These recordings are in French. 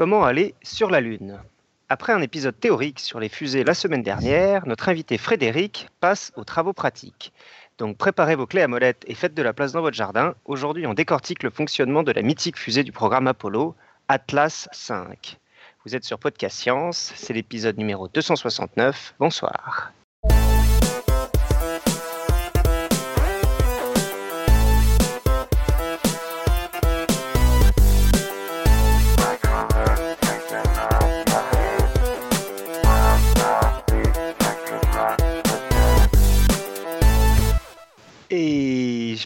Comment aller sur la Lune Après un épisode théorique sur les fusées la semaine dernière, notre invité Frédéric passe aux travaux pratiques. Donc préparez vos clés à molette et faites de la place dans votre jardin. Aujourd'hui, on décortique le fonctionnement de la mythique fusée du programme Apollo, Atlas 5. Vous êtes sur Podcast Science, c'est l'épisode numéro 269. Bonsoir.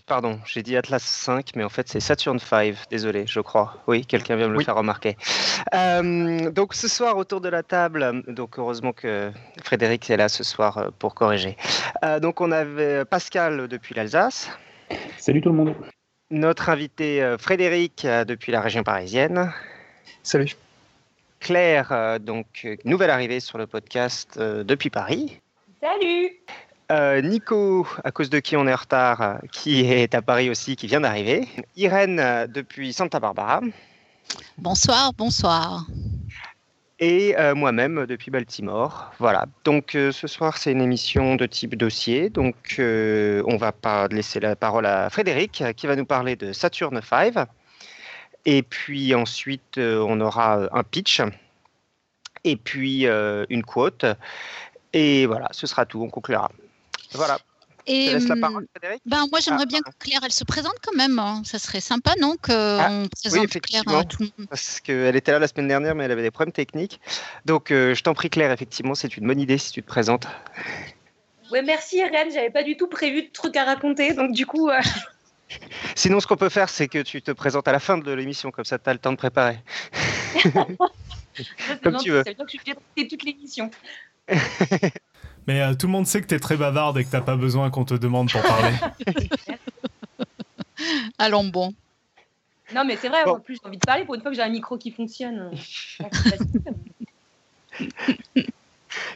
Pardon, j'ai dit Atlas 5, mais en fait c'est Saturn 5, désolé, je crois. Oui, quelqu'un vient me le faire remarquer. Euh, donc ce soir autour de la table, donc heureusement que Frédéric est là ce soir euh, pour corriger. Euh, donc on avait Pascal depuis l'Alsace, Salut tout le monde. notre invité Frédéric depuis la région parisienne, Salut. Claire, donc nouvelle arrivée sur le podcast depuis Paris. Salut Euh, Nico, à cause de qui on est en retard, qui est à Paris aussi, qui vient d'arriver. Irène, euh, depuis Santa Barbara. Bonsoir, bonsoir. Et euh, moi-même, depuis Baltimore. Voilà. Donc euh, ce soir, c'est une émission de type dossier. Donc on va pas laisser la parole à Frédéric, qui va nous parler de Saturn V. Et puis ensuite, on aura un pitch. Et puis une quote. Et voilà, ce sera tout. On conclura. Voilà. Je Et te laisse la hum, parole, Frédéric. ben, moi, j'aimerais Ah, bien que Claire, elle se présente quand même. hein. Ça serait sympa, non Qu'on Ah, présente Claire à tout le monde? parce qu'elle était là la semaine dernière, mais elle avait des problèmes techniques. Donc, euh, je t'en prie, Claire, effectivement, c'est une bonne idée si tu te présentes. Ouais, merci Irène, j'avais pas du tout prévu de trucs à raconter, donc du coup, euh, Sinon, ce qu'on peut faire, c'est que tu te présentes à la fin de l'émission, comme ça, tu as le temps de préparer. ça, Comme tu veux. Ça veut dire que je suis toute l'émission. Mais euh, tout le monde sait que t'es très bavarde et que t'as pas besoin qu'on te demande pour parler. Allons, bon. Non, mais c'est vrai, Bon. en plus, j'ai envie de parler pour une fois que j'ai un micro qui fonctionne.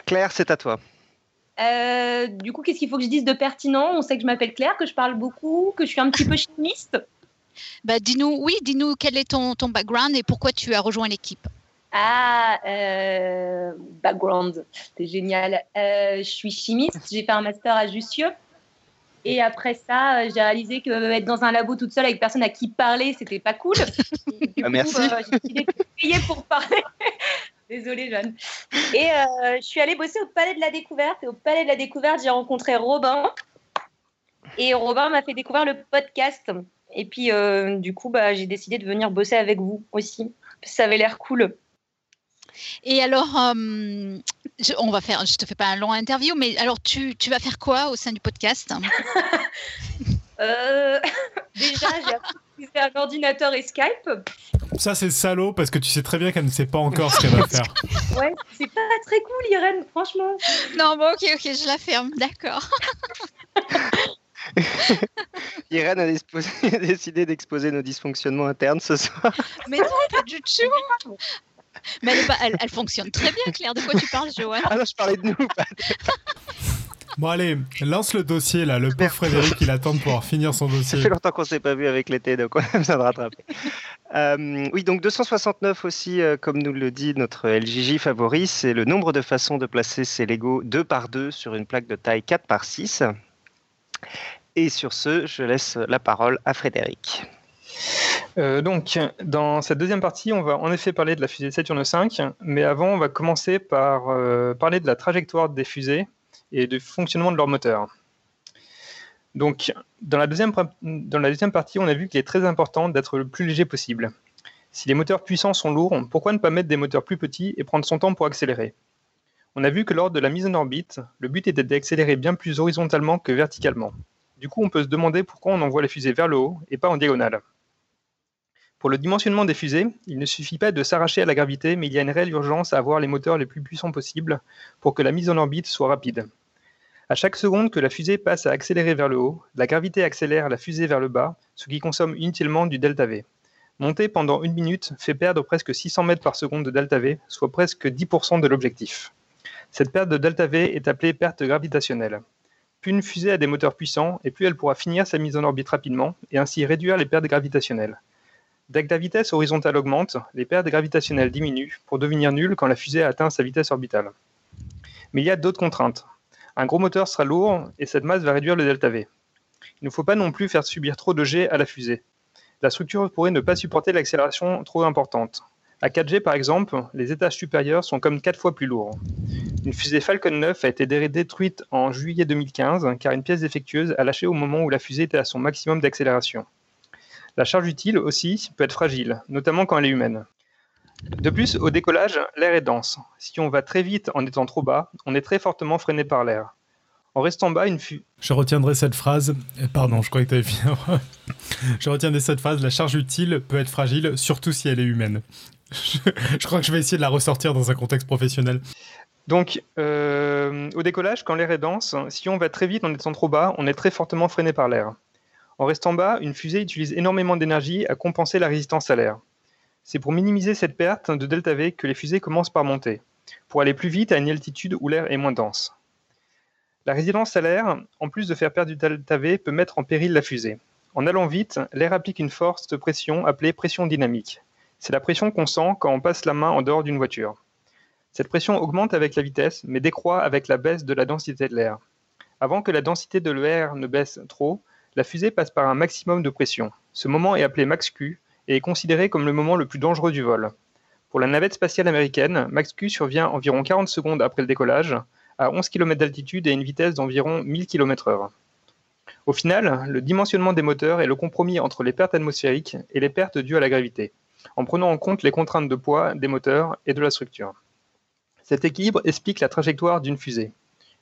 Claire, c'est à toi. Euh, du coup, qu'est-ce qu'il faut que je dise de pertinent? On sait que je m'appelle Claire, que je parle beaucoup, que je suis un petit peu chimiste. Bah, dis-nous, oui, dis-nous quel est ton, ton background et pourquoi tu as rejoint l'équipe. Ah, euh, background, c'est génial. Euh, je suis chimiste, j'ai fait un master à Jussieu. Et après ça, euh, j'ai réalisé que être dans un labo toute seule avec personne à qui parler, c'était pas cool. Et du Ah, merci. euh, j'ai décidé de payer pour parler. Désolée, Jeanne. Et je suis allée bosser au Palais de la Découverte. Et au Palais de la Découverte, j'ai rencontré Robin. Et Robin m'a fait découvrir le podcast. Et puis, du coup, bah, j'ai décidé de venir bosser avec vous aussi. Ça avait l'air cool. Et alors, hum, je, on va faire, je te fais pas un long interview, mais alors tu, tu vas faire quoi au sein du podcast? Euh, déjà, j'ai appris à utiliser un ordinateur et Skype. Ça, c'est salaud parce que tu sais très bien qu'elle ne sait pas encore ce qu'elle va faire. Ouais, c'est pas très cool, Irène, franchement. Non, bon, ok, ok, je la ferme, d'accord. Irène a décidé d'exposer nos dysfonctionnements internes ce soir. Mais non, pas du tout. Mais elle, est pas- elle- elle fonctionne très bien, Claire. De quoi tu parles, Joanne Ah non, je parlais de nous. pas- Bon, allez, lance le dossier là. Le pauvre Frédéric, il attend de pouvoir finir son Ça dossier. fait longtemps qu'on s'est pas vu avec l'été, donc on a besoin de rattraper. Euh, oui, donc 269 aussi, euh, comme nous le dit notre LJJ favori, c'est le nombre de façons de placer ses Lego 2 par 2 sur une plaque de taille 4 par 6. Et sur ce, je laisse la parole à Frédéric. Euh, donc, dans cette deuxième partie, on va en effet parler de la fusée Saturne V, mais avant, on va commencer par euh, parler de la trajectoire des fusées et du fonctionnement de leur moteur. Donc, dans la, deuxième, partie, on a vu qu'il est très important d'être le plus léger possible. Si les moteurs puissants sont lourds, pourquoi ne pas mettre des moteurs plus petits et prendre son temps pour accélérer? On a vu que lors de la mise en orbite, le but était d'accélérer bien plus horizontalement que verticalement. Du coup, on peut se demander pourquoi on envoie les fusées vers le haut et pas en diagonale. Pour le dimensionnement des fusées, il ne suffit pas de s'arracher à la gravité, mais il y a une réelle urgence à avoir les moteurs les plus puissants possibles pour que la mise en orbite soit rapide. À chaque seconde que la fusée passe à accélérer vers le haut, la gravité accélère la fusée vers le bas, ce qui consomme inutilement du delta V. Monter pendant une minute fait perdre presque 600 mètres par seconde de delta V, soit presque 10% de l'objectif. Cette perte de delta V est appelée perte gravitationnelle. Plus une fusée a des moteurs puissants, et plus elle pourra finir sa mise en orbite rapidement, et ainsi réduire les pertes gravitationnelles. Dès que la vitesse horizontale augmente, les pertes gravitationnelles diminuent pour devenir nulles quand la fusée atteint sa vitesse orbitale. Mais il y a d'autres contraintes. Un gros moteur sera lourd et cette masse va réduire le delta V. Il ne faut pas non plus faire subir trop de G à la fusée. La structure pourrait ne pas supporter l'accélération trop importante. À 4G par exemple, les étages supérieurs sont comme 4 fois plus lourds. Une fusée Falcon 9 a été détruite en juillet 2015 car une pièce défectueuse a lâché au moment où la fusée était à son maximum d'accélération. La charge utile aussi peut être fragile, notamment quand elle est humaine. De plus, au décollage, l'air est dense. Si on va très vite en étant trop bas, on est très fortement freiné par l'air. En restant bas, une fusée... Je retiendrai cette phrase. Eh, pardon, je crois que tu avais fini. je retiendrai cette phrase. La charge utile peut être fragile, surtout si elle est humaine. je crois que je vais essayer de la ressortir dans un contexte professionnel. Donc, euh, au décollage, quand l'air est dense, si on va très vite en étant trop bas, on est très fortement freiné par l'air. En restant bas, une fusée utilise énormément d'énergie à compenser la résistance à l'air. C'est pour minimiser cette perte de delta V que les fusées commencent par monter, pour aller plus vite à une altitude où l'air est moins dense. La résistance à l'air, en plus de faire perdre du delta V, peut mettre en péril la fusée. En allant vite, l'air applique une force de pression appelée pression dynamique. C'est la pression qu'on sent quand on passe la main en dehors d'une voiture. Cette pression augmente avec la vitesse, mais décroît avec la baisse de la densité de l'air. Avant que la densité de l'air ne baisse trop, la fusée passe par un maximum de pression. Ce moment est appelé max Q et est considéré comme le moment le plus dangereux du vol. Pour la navette spatiale américaine, max Q survient environ 40 secondes après le décollage, à 11 km d'altitude et une vitesse d'environ 1000 km/h. Au final, le dimensionnement des moteurs est le compromis entre les pertes atmosphériques et les pertes dues à la gravité en prenant en compte les contraintes de poids des moteurs et de la structure. Cet équilibre explique la trajectoire d'une fusée.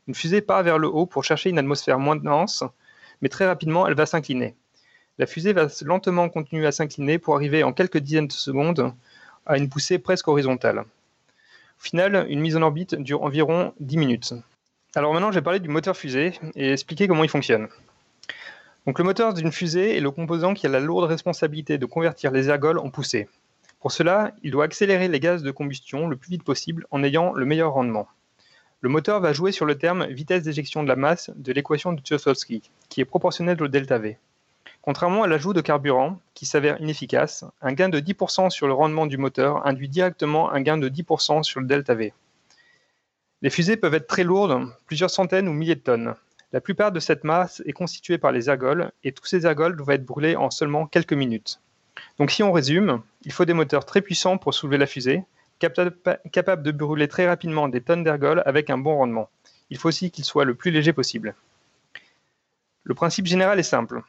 Une fusée part vers le haut pour chercher une atmosphère moins dense, mais très rapidement elle va s'incliner. La fusée va lentement continuer à s'incliner pour arriver en quelques dizaines de secondes à une poussée presque horizontale. Au final, une mise en orbite dure environ 10 minutes. Alors maintenant, je vais parler du moteur fusée et expliquer comment il fonctionne. Donc le moteur d'une fusée est le composant qui a la lourde responsabilité de convertir les ergols en poussée. Pour cela, il doit accélérer les gaz de combustion le plus vite possible en ayant le meilleur rendement. Le moteur va jouer sur le terme vitesse d'éjection de la masse de l'équation de Tchaikovsky, qui est proportionnelle au delta V. Contrairement à l'ajout de carburant, qui s'avère inefficace, un gain de 10% sur le rendement du moteur induit directement un gain de 10% sur le delta V. Les fusées peuvent être très lourdes, plusieurs centaines ou milliers de tonnes. La plupart de cette masse est constituée par les ergols et tous ces ergols doivent être brûlés en seulement quelques minutes. Donc si on résume, il faut des moteurs très puissants pour soulever la fusée, capables de brûler très rapidement des tonnes d'ergols avec un bon rendement. Il faut aussi qu'ils soient le plus léger possible. Le principe général est simple.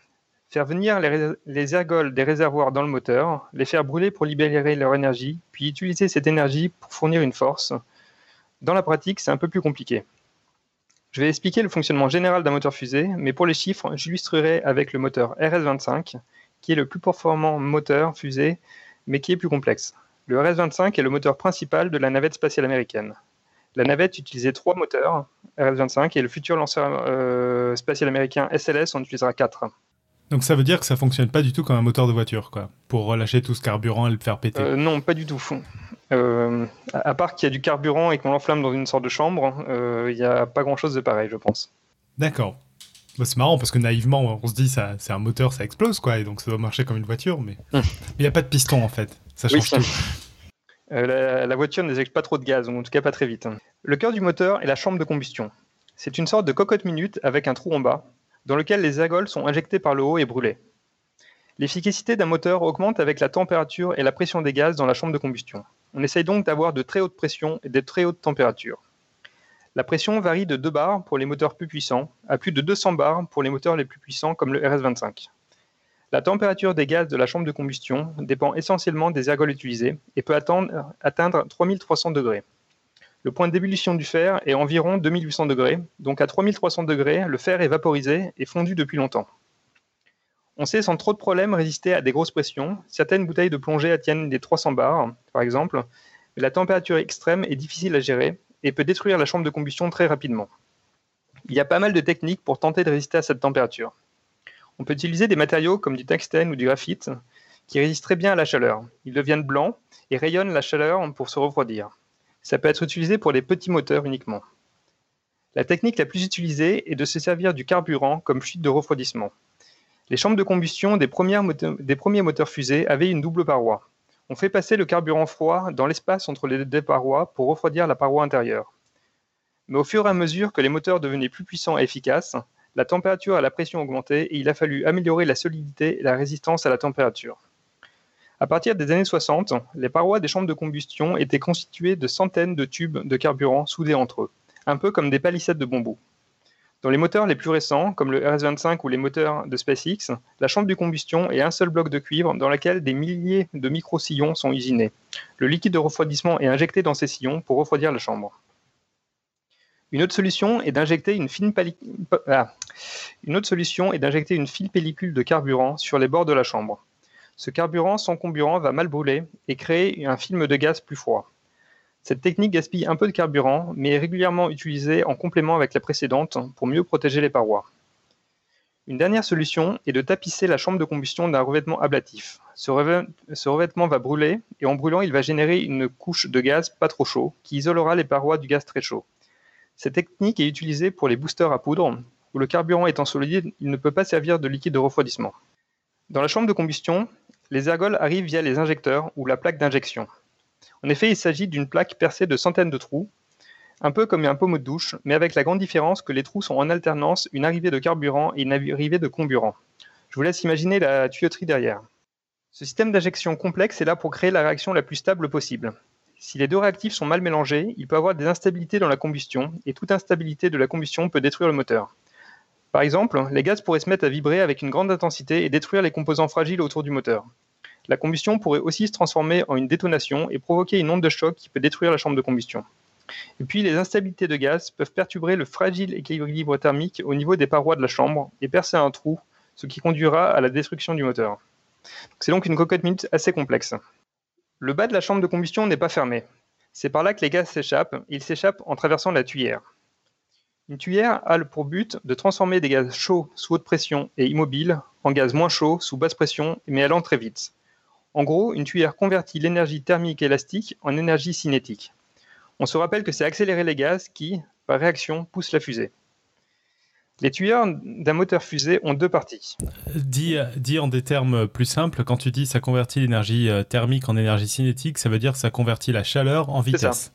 Faire venir les, les ergols des réservoirs dans le moteur, les faire brûler pour libérer leur énergie, puis utiliser cette énergie pour fournir une force. Dans la pratique, c'est un peu plus compliqué. Je vais expliquer le fonctionnement général d'un moteur fusée, mais pour les chiffres, j'illustrerai avec le moteur RS-25, qui est le plus performant moteur fusée, mais qui est plus complexe. Le RS-25 est le moteur principal de la navette spatiale américaine. La navette utilisait trois moteurs, RS-25, et le futur lanceur euh, spatial américain SLS en utilisera quatre. Donc ça veut dire que ça fonctionne pas du tout comme un moteur de voiture, quoi, pour relâcher tout ce carburant et le faire péter. Euh, non, pas du tout. Euh, à part qu'il y a du carburant et qu'on l'enflamme dans une sorte de chambre, il n'y a pas grand-chose de pareil, je pense. D'accord. Bah, c'est marrant parce que naïvement, on se dit ça, c'est un moteur, ça explose quoi, et donc ça doit marcher comme une voiture, mais hum. il n'y a pas de piston en fait. Ça change tout. Euh, la, voiture n'éjecte pas trop de gaz, ou en tout cas pas très vite. Le cœur du moteur est la chambre de combustion. C'est une sorte de cocotte minute avec un trou en bas, dans lequel les ergols sont injectés par le haut et brûlés. L'efficacité d'un moteur augmente avec la température et la pression des gaz dans la chambre de combustion. On essaye donc d'avoir de très hautes pressions et de très hautes températures. La pression varie de 2 bars pour les moteurs plus puissants à plus de 200 bars pour les moteurs les plus puissants comme le RS-25. La température des gaz de la chambre de combustion dépend essentiellement des ergols utilisés et peut atteindre, atteindre 3300 degrés. Le point d'ébullition du fer est environ 2800 degrés, donc à 3300 degrés, le fer est vaporisé et fondu depuis longtemps. On sait sans trop de problèmes résister à des grosses pressions. Certaines bouteilles de plongée attiennent des 300 bars, par exemple, mais la température extrême est difficile à gérer et peut détruire la chambre de combustion très rapidement. Il y a pas mal de techniques pour tenter de résister à cette température. On peut utiliser des matériaux comme du tungstène ou du graphite qui résistent très bien à la chaleur. Ils deviennent blancs et rayonnent la chaleur pour se refroidir. Ça peut être utilisé pour les petits moteurs uniquement. La technique la plus utilisée est de se servir du carburant comme fuite de refroidissement. Les chambres de combustion des, des premiers moteurs fusées avaient une double paroi. On fait passer le carburant froid dans l'espace entre les deux parois pour refroidir la paroi intérieure. Mais au fur et à mesure que les moteurs devenaient plus puissants et efficaces, la température et la pression augmentaient et il a fallu améliorer la solidité et la résistance à la température. À partir des années 60, les parois des chambres de combustion étaient constituées de centaines de tubes de carburant soudés entre eux, un peu comme des palissades de bambou. Dans les moteurs les plus récents, comme le RS-25 ou les moteurs de SpaceX, la chambre de combustion est un seul bloc de cuivre dans lequel des milliers de micro-sillons sont usinés. Le liquide de refroidissement est injecté dans ces sillons pour refroidir la chambre. Une autre solution est d'injecter une fine, pali- ah. Une autre solution est d'injecter une fine pellicule de carburant sur les bords de la chambre. Ce carburant sans comburant va mal brûler et créer un film de gaz plus froid. Cette technique gaspille un peu de carburant, mais est régulièrement utilisée en complément avec la précédente pour mieux protéger les parois. Une dernière solution est de tapisser la chambre de combustion d'un revêtement ablatif. Ce revêtement va brûler et en brûlant, il va générer une couche de gaz pas trop chaud qui isolera les parois du gaz très chaud. Cette technique est utilisée pour les boosters à poudre, où le carburant étant solide, il ne peut pas servir de liquide de refroidissement. Dans la chambre de combustion, les ergols arrivent via les injecteurs ou la plaque d'injection. En effet, il s'agit d'une plaque percée de centaines de trous, un peu comme un pommeau de douche, mais avec la grande différence que les trous sont en alternance une arrivée de carburant et une arrivée de comburant. Je vous laisse imaginer la tuyauterie derrière. Ce système d'injection complexe est là pour créer la réaction la plus stable possible. Si les deux réactifs sont mal mélangés, il peut avoir des instabilités dans la combustion, et toute instabilité de la combustion peut détruire le moteur. Par exemple, les gaz pourraient se mettre à vibrer avec une grande intensité et détruire les composants fragiles autour du moteur. La combustion pourrait aussi se transformer en une détonation et provoquer une onde de choc qui peut détruire la chambre de combustion. Et puis, les instabilités de gaz peuvent perturber le fragile équilibre thermique au niveau des parois de la chambre et percer un trou, ce qui conduira à la destruction du moteur. C'est donc une cocotte minute assez complexe. Le bas de la chambre de combustion n'est pas fermé. C'est par là que les gaz s'échappent. Ils s'échappent en traversant la tuyère. Une tuyère a pour but de transformer des gaz chauds sous haute pression et immobiles en gaz moins chauds sous basse pression mais allant très vite. En gros, une tuyère convertit l'énergie thermique élastique en énergie cinétique. On se rappelle que c'est accélérer les gaz qui, par réaction, poussent la fusée. Les tuyères d'un moteur fusée ont deux parties. Dit, dit en des termes plus simples, quand tu dis ça convertit l'énergie euh, thermique en énergie cinétique, ça veut dire que ça convertit la chaleur en ça. vitesse.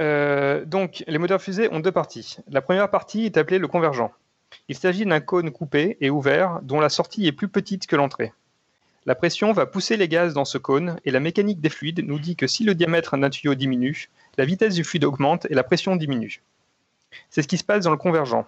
Euh, donc, les moteurs fusées ont deux parties. La première partie est appelée le convergent. Il s'agit d'un cône coupé et ouvert dont la sortie est plus petite que l'entrée. La pression va pousser les gaz dans ce cône et la mécanique des fluides nous dit que si le diamètre d'un tuyau diminue, la vitesse du fluide augmente et la pression diminue. C'est ce qui se passe dans le convergent.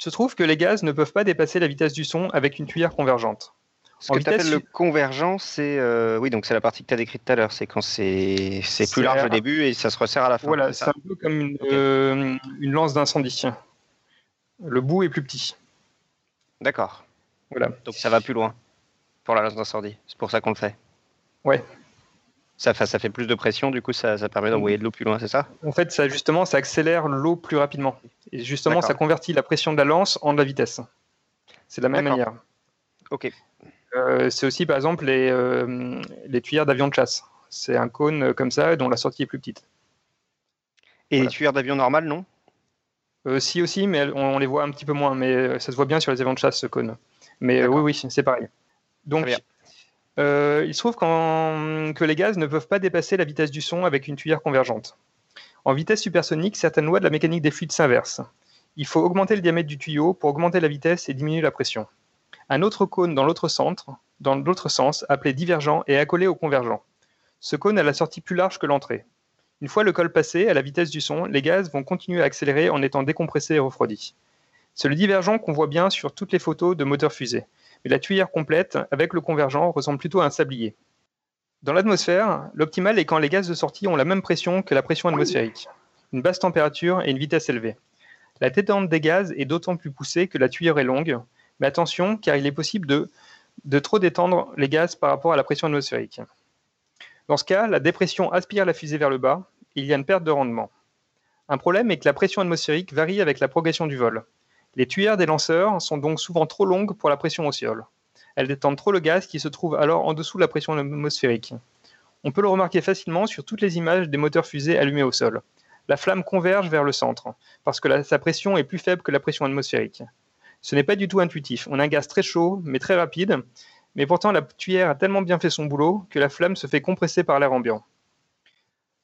Il se trouve que les gaz ne peuvent pas dépasser la vitesse du son avec une tuyère convergente. Ce En que tu appelles le convergent, c'est euh, oui, donc c'est la partie que tu as décrite tout à l'heure. C'est quand c'est plus large au début et ça se resserre à la fin. Voilà, c'est un peu comme une, euh, une lance d'incendie. Le bout est plus petit. D'accord. Voilà. Donc ça va plus loin pour la lance d'incendie. C'est pour ça qu'on le fait. Ouais. Ça, fait- ça fait plus de pression, du coup ça, ça permet d'envoyer de l'eau plus loin, c'est ça? En fait, ça justement, ça accélère l'eau plus rapidement. Et justement, ça convertit la pression de la lance en de la vitesse. C'est de la même manière. Ok. Euh, c'est aussi, par exemple, les, euh, les tuyères d'avion de chasse. C'est un cône euh, comme ça dont la sortie est plus petite. Et Voilà. les tuyères d'avion normales, non? Euh, si aussi, mais on, les voit un petit peu moins. Mais ça se voit bien sur les avions de chasse, ce cône. Mais oui, oui, c'est pareil. Donc, il se trouve que les gaz ne peuvent pas dépasser la vitesse du son avec une tuyère convergente. En vitesse supersonique, certaines lois de la mécanique des fluides s'inversent. Il faut augmenter le diamètre du tuyau pour augmenter la vitesse et diminuer la pression. Un autre cône dans l'autre centre, dans l'autre sens, appelé divergent, est accolé au convergent. Ce cône a la sortie plus large que l'entrée. Une fois le col passé, à la vitesse du son, les gaz vont continuer à accélérer en étant décompressés et refroidis. C'est le divergent qu'on voit bien sur toutes les photos de moteurs fusées. Mais la tuyère complète, avec le convergent, ressemble plutôt à un sablier. Dans l'atmosphère, l'optimal est quand les gaz de sortie ont la même pression que la pression atmosphérique, une basse température et une vitesse élevée. La détente des gaz est d'autant plus poussée que la tuyère est longue, mais attention car il est possible de, trop détendre les gaz par rapport à la pression atmosphérique. Dans ce cas, la dépression aspire la fusée vers le bas il y a une perte de rendement. Un problème est que la pression atmosphérique varie avec la progression du vol. Les tuyères des lanceurs sont donc souvent trop longues pour la pression au sol. Elles détendent trop le gaz qui se trouve alors en dessous de la pression atmosphérique. On peut le remarquer facilement sur toutes les images des moteurs fusées allumés au sol. La flamme converge vers le centre, parce que sa pression est plus faible que la pression atmosphérique. Ce n'est pas du tout intuitif. On a un gaz très chaud, mais très rapide, mais pourtant la tuyère a tellement bien fait son boulot que la flamme se fait compresser par l'air ambiant.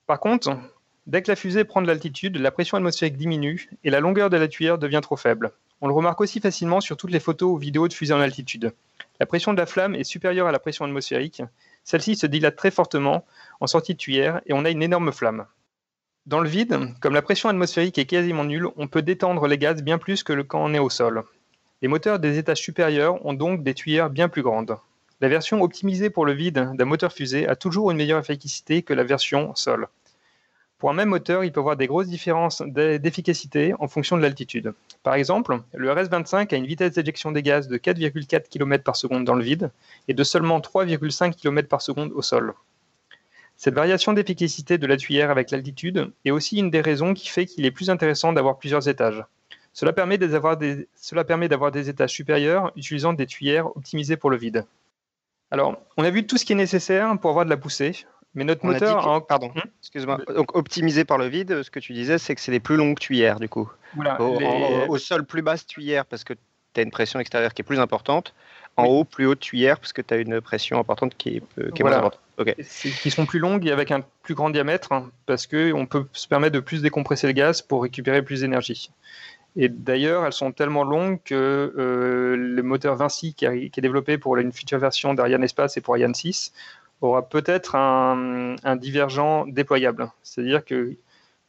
Par contre, dès que la fusée prend de l'altitude, la pression atmosphérique diminue et la longueur de la tuyère devient trop faible. On le remarque aussi facilement sur toutes les photos ou vidéos de fusée en altitude. La pression de la flamme est supérieure à la pression atmosphérique. Celle-ci se dilate très fortement en sortie de tuyère et on a une énorme flamme. Dans le vide, comme la pression atmosphérique est quasiment nulle, on peut détendre les gaz bien plus que quand on est au sol. Les moteurs des étages supérieurs ont donc des tuyères bien plus grandes. La version optimisée pour le vide d'un moteur fusée a toujours une meilleure efficacité que la version sol. Pour un même moteur, il peut y avoir des grosses différences d'efficacité en fonction de l'altitude. Par exemple, le RS-25 a une vitesse d'éjection des gaz de 4,4 km par seconde dans le vide et de seulement 3,5 km par seconde au sol. Cette variation d'efficacité de la tuyère avec l'altitude est aussi une des raisons qui fait qu'il est plus intéressant d'avoir plusieurs étages. Cela permet d'avoir des, des, étages supérieurs utilisant des tuyères optimisées pour le vide. Alors, on a vu tout ce qui est nécessaire pour avoir de la poussée, mais notre moteur. Pardon, hmm excuse-moi. Donc, optimisé par le vide, ce que tu disais, c'est que c'est des plus longues tuyères, du coup. Voilà, au, sol, plus basse tuyère, parce que tu as une pression extérieure qui est plus importante. En haut, plus haute tuyère, parce que tu as une pression importante qui est, euh, qui est moins importante. Qui sont plus longues et avec un plus grand diamètre, hein, parce qu'on peut se permettre de plus décompresser le gaz pour récupérer plus d'énergie. Et d'ailleurs, elles sont tellement longues que euh, le moteur Vinci, qui, est développé pour une future version d'Ariane Espace et pour Ariane 6, aura peut-être un, divergent déployable. C'est-à-dire que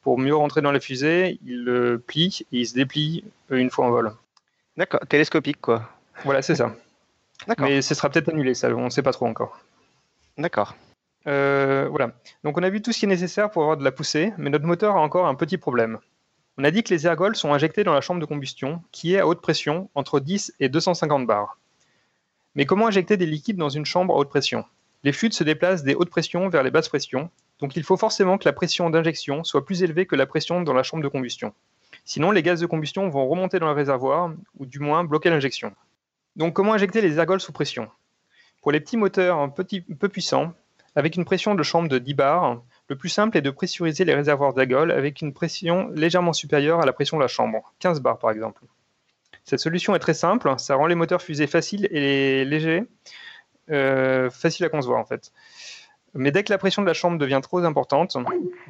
pour mieux rentrer dans la fusée, il le plie et il se déplie une fois en vol. D'accord, télescopique quoi. Voilà, c'est ça. Mais ce sera peut-être annulé, ça, on ne sait pas trop encore. D'accord. Euh, voilà. Donc on a vu tout ce qui est nécessaire pour avoir de la poussée, mais notre moteur a encore un petit problème. On a dit que les ergols sont injectés dans la chambre de combustion, qui est à haute pression, entre 10 et 250 bars. Mais comment injecter des liquides dans une chambre à haute pression? Les fuites se déplacent des hautes pressions vers les basses pressions, donc il faut forcément que la pression d'injection soit plus élevée que la pression dans la chambre de combustion. Sinon, les gaz de combustion vont remonter dans le réservoir, ou du moins bloquer l'injection. Donc comment injecter les ergols sous pression? Pour les petits moteurs peu puissants, avec une pression de chambre de 10 bars, le plus simple est de pressuriser les réservoirs d'ergols avec une pression légèrement supérieure à la pression de la chambre, 15 bars par exemple. Cette solution est très simple, ça rend les moteurs fusées faciles et légers, euh, faciles à concevoir en fait. Mais dès que la pression de la chambre devient trop importante,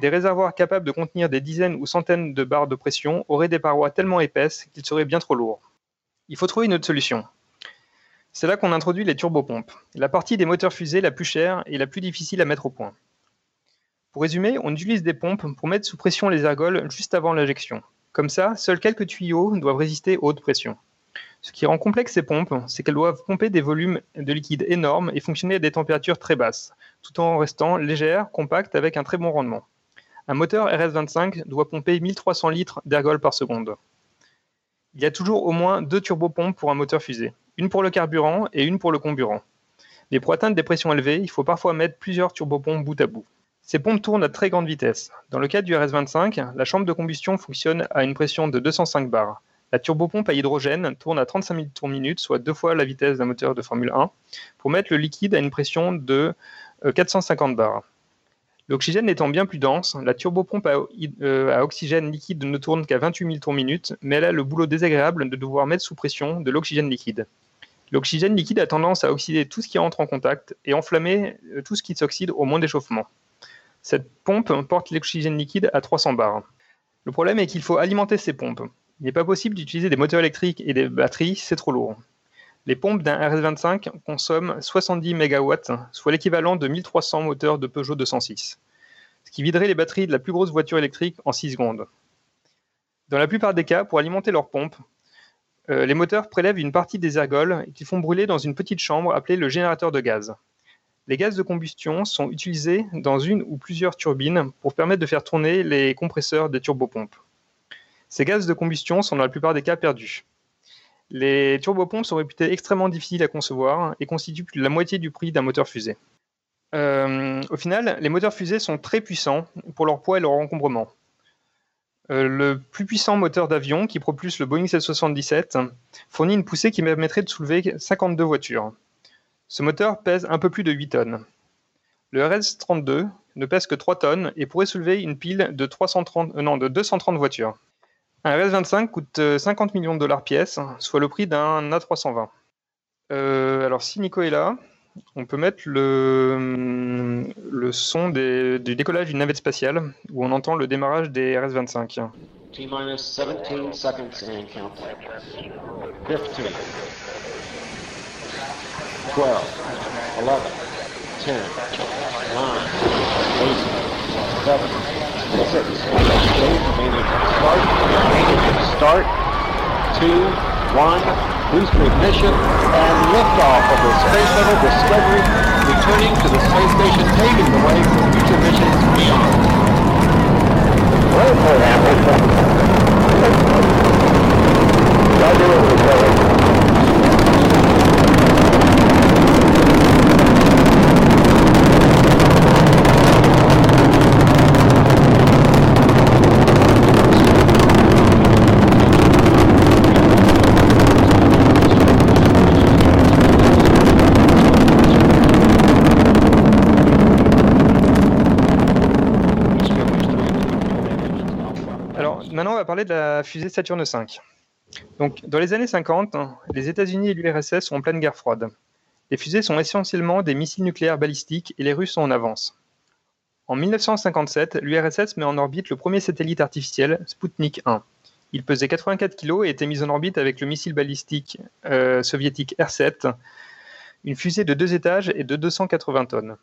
des réservoirs capables de contenir des dizaines ou centaines de barres de pression auraient des parois tellement épaisses qu'ils seraient bien trop lourds. Il faut trouver une autre solution. C'est là qu'on introduit les turbopompes, la partie des moteurs fusées la plus chère et la plus difficile à mettre au point. Pour résumer, on utilise des pompes pour mettre sous pression les ergols juste avant l'injection. Comme ça, seuls quelques tuyaux doivent résister aux hautes pressions. Ce qui rend complexe ces pompes, c'est qu'elles doivent pomper des volumes de liquide énormes et fonctionner à des températures très basses, tout en restant légères, compactes, avec un très bon rendement. Un moteur RS25 doit pomper 1300 litres d'ergols par seconde. Il y a toujours au moins deux turbopompes pour un moteur fusée une pour le carburant et une pour le comburant. Mais pour atteindre des pressions élevées, il faut parfois mettre plusieurs turbopompes bout à bout. Ces pompes tournent à très grande vitesse. Dans le cas du RS-25, la chambre de combustion fonctionne à une pression de 205 bars. La turbopompe à hydrogène tourne à 35 000 tours minute, soit deux fois la vitesse d'un moteur de Formule 1, pour mettre le liquide à une pression de 450 euh, bars. L'oxygène étant bien plus dense, la turbopompe euh, à, oxygène liquide ne tourne qu'à 28 000 tours minute, mais elle a le boulot désagréable de devoir mettre sous pression de l'oxygène liquide. L'oxygène liquide a tendance à oxyder tout ce qui entre en contact et enflammer euh, tout ce qui s'oxyde au moins d'échauffement. Cette pompe porte l'oxygène liquide à 300 bars. Le problème est qu'il faut alimenter ces pompes. Il n'est pas possible d'utiliser des moteurs électriques et des batteries, c'est trop lourd. Les pompes d'un RS25 consomment 70 MW, soit l'équivalent de 1300 moteurs de Peugeot 206, ce qui viderait les batteries de la plus grosse voiture électrique en 6 secondes. Dans la plupart des cas, pour alimenter leurs pompes, euh, les moteurs prélèvent une partie des ergols qu'ils font brûler dans une petite chambre appelée le générateur de gaz. Les gaz de combustion sont utilisés dans une ou plusieurs turbines pour permettre de faire tourner les compresseurs des turbopompes. Ces gaz de combustion sont dans la plupart des cas perdus. Les turbopompes sont réputées extrêmement difficiles à concevoir et constituent plus de la moitié du prix d'un moteur fusée. Euh, au final, les moteurs fusées sont très puissants pour leur poids et leur encombrement. Euh, le plus puissant moteur d'avion qui propulse le Boeing 777 fournit une poussée qui permettrait de soulever 52 voitures. Ce moteur pèse un peu plus de 8 tonnes. Le RS-32 ne pèse que 3 tonnes et pourrait soulever une pile de, 330, euh, 230 voitures. Un RS-25 coûte 50 millions de dollars pièce, soit le prix d'un A320. alors, si Nico est là, on peut mettre le, le son du décollage d'une navette spatiale, où on entend le démarrage des RS-25. T-minus 17 seconds and count. 15, 12, 11, 10, 9, 8, 7, 6, start, start, 2, 1, boost ignition, and liftoff of the Space Shuttle Discovery, returning to the space station, paving the way for future missions beyond. Well, for example, parler de la fusée Saturne V. Donc, dans les années 50, les États-Unis et l'URSS sont en pleine guerre froide. Les fusées sont essentiellement des missiles nucléaires balistiques et les Russes sont en avance. En 1957, l'URSS met en orbite le premier satellite artificiel, Sputnik 1. Il pesait 84 kg et était mis en orbite avec le missile balistique euh, soviétique R-7, une fusée de deux étages et de 280 tonnes.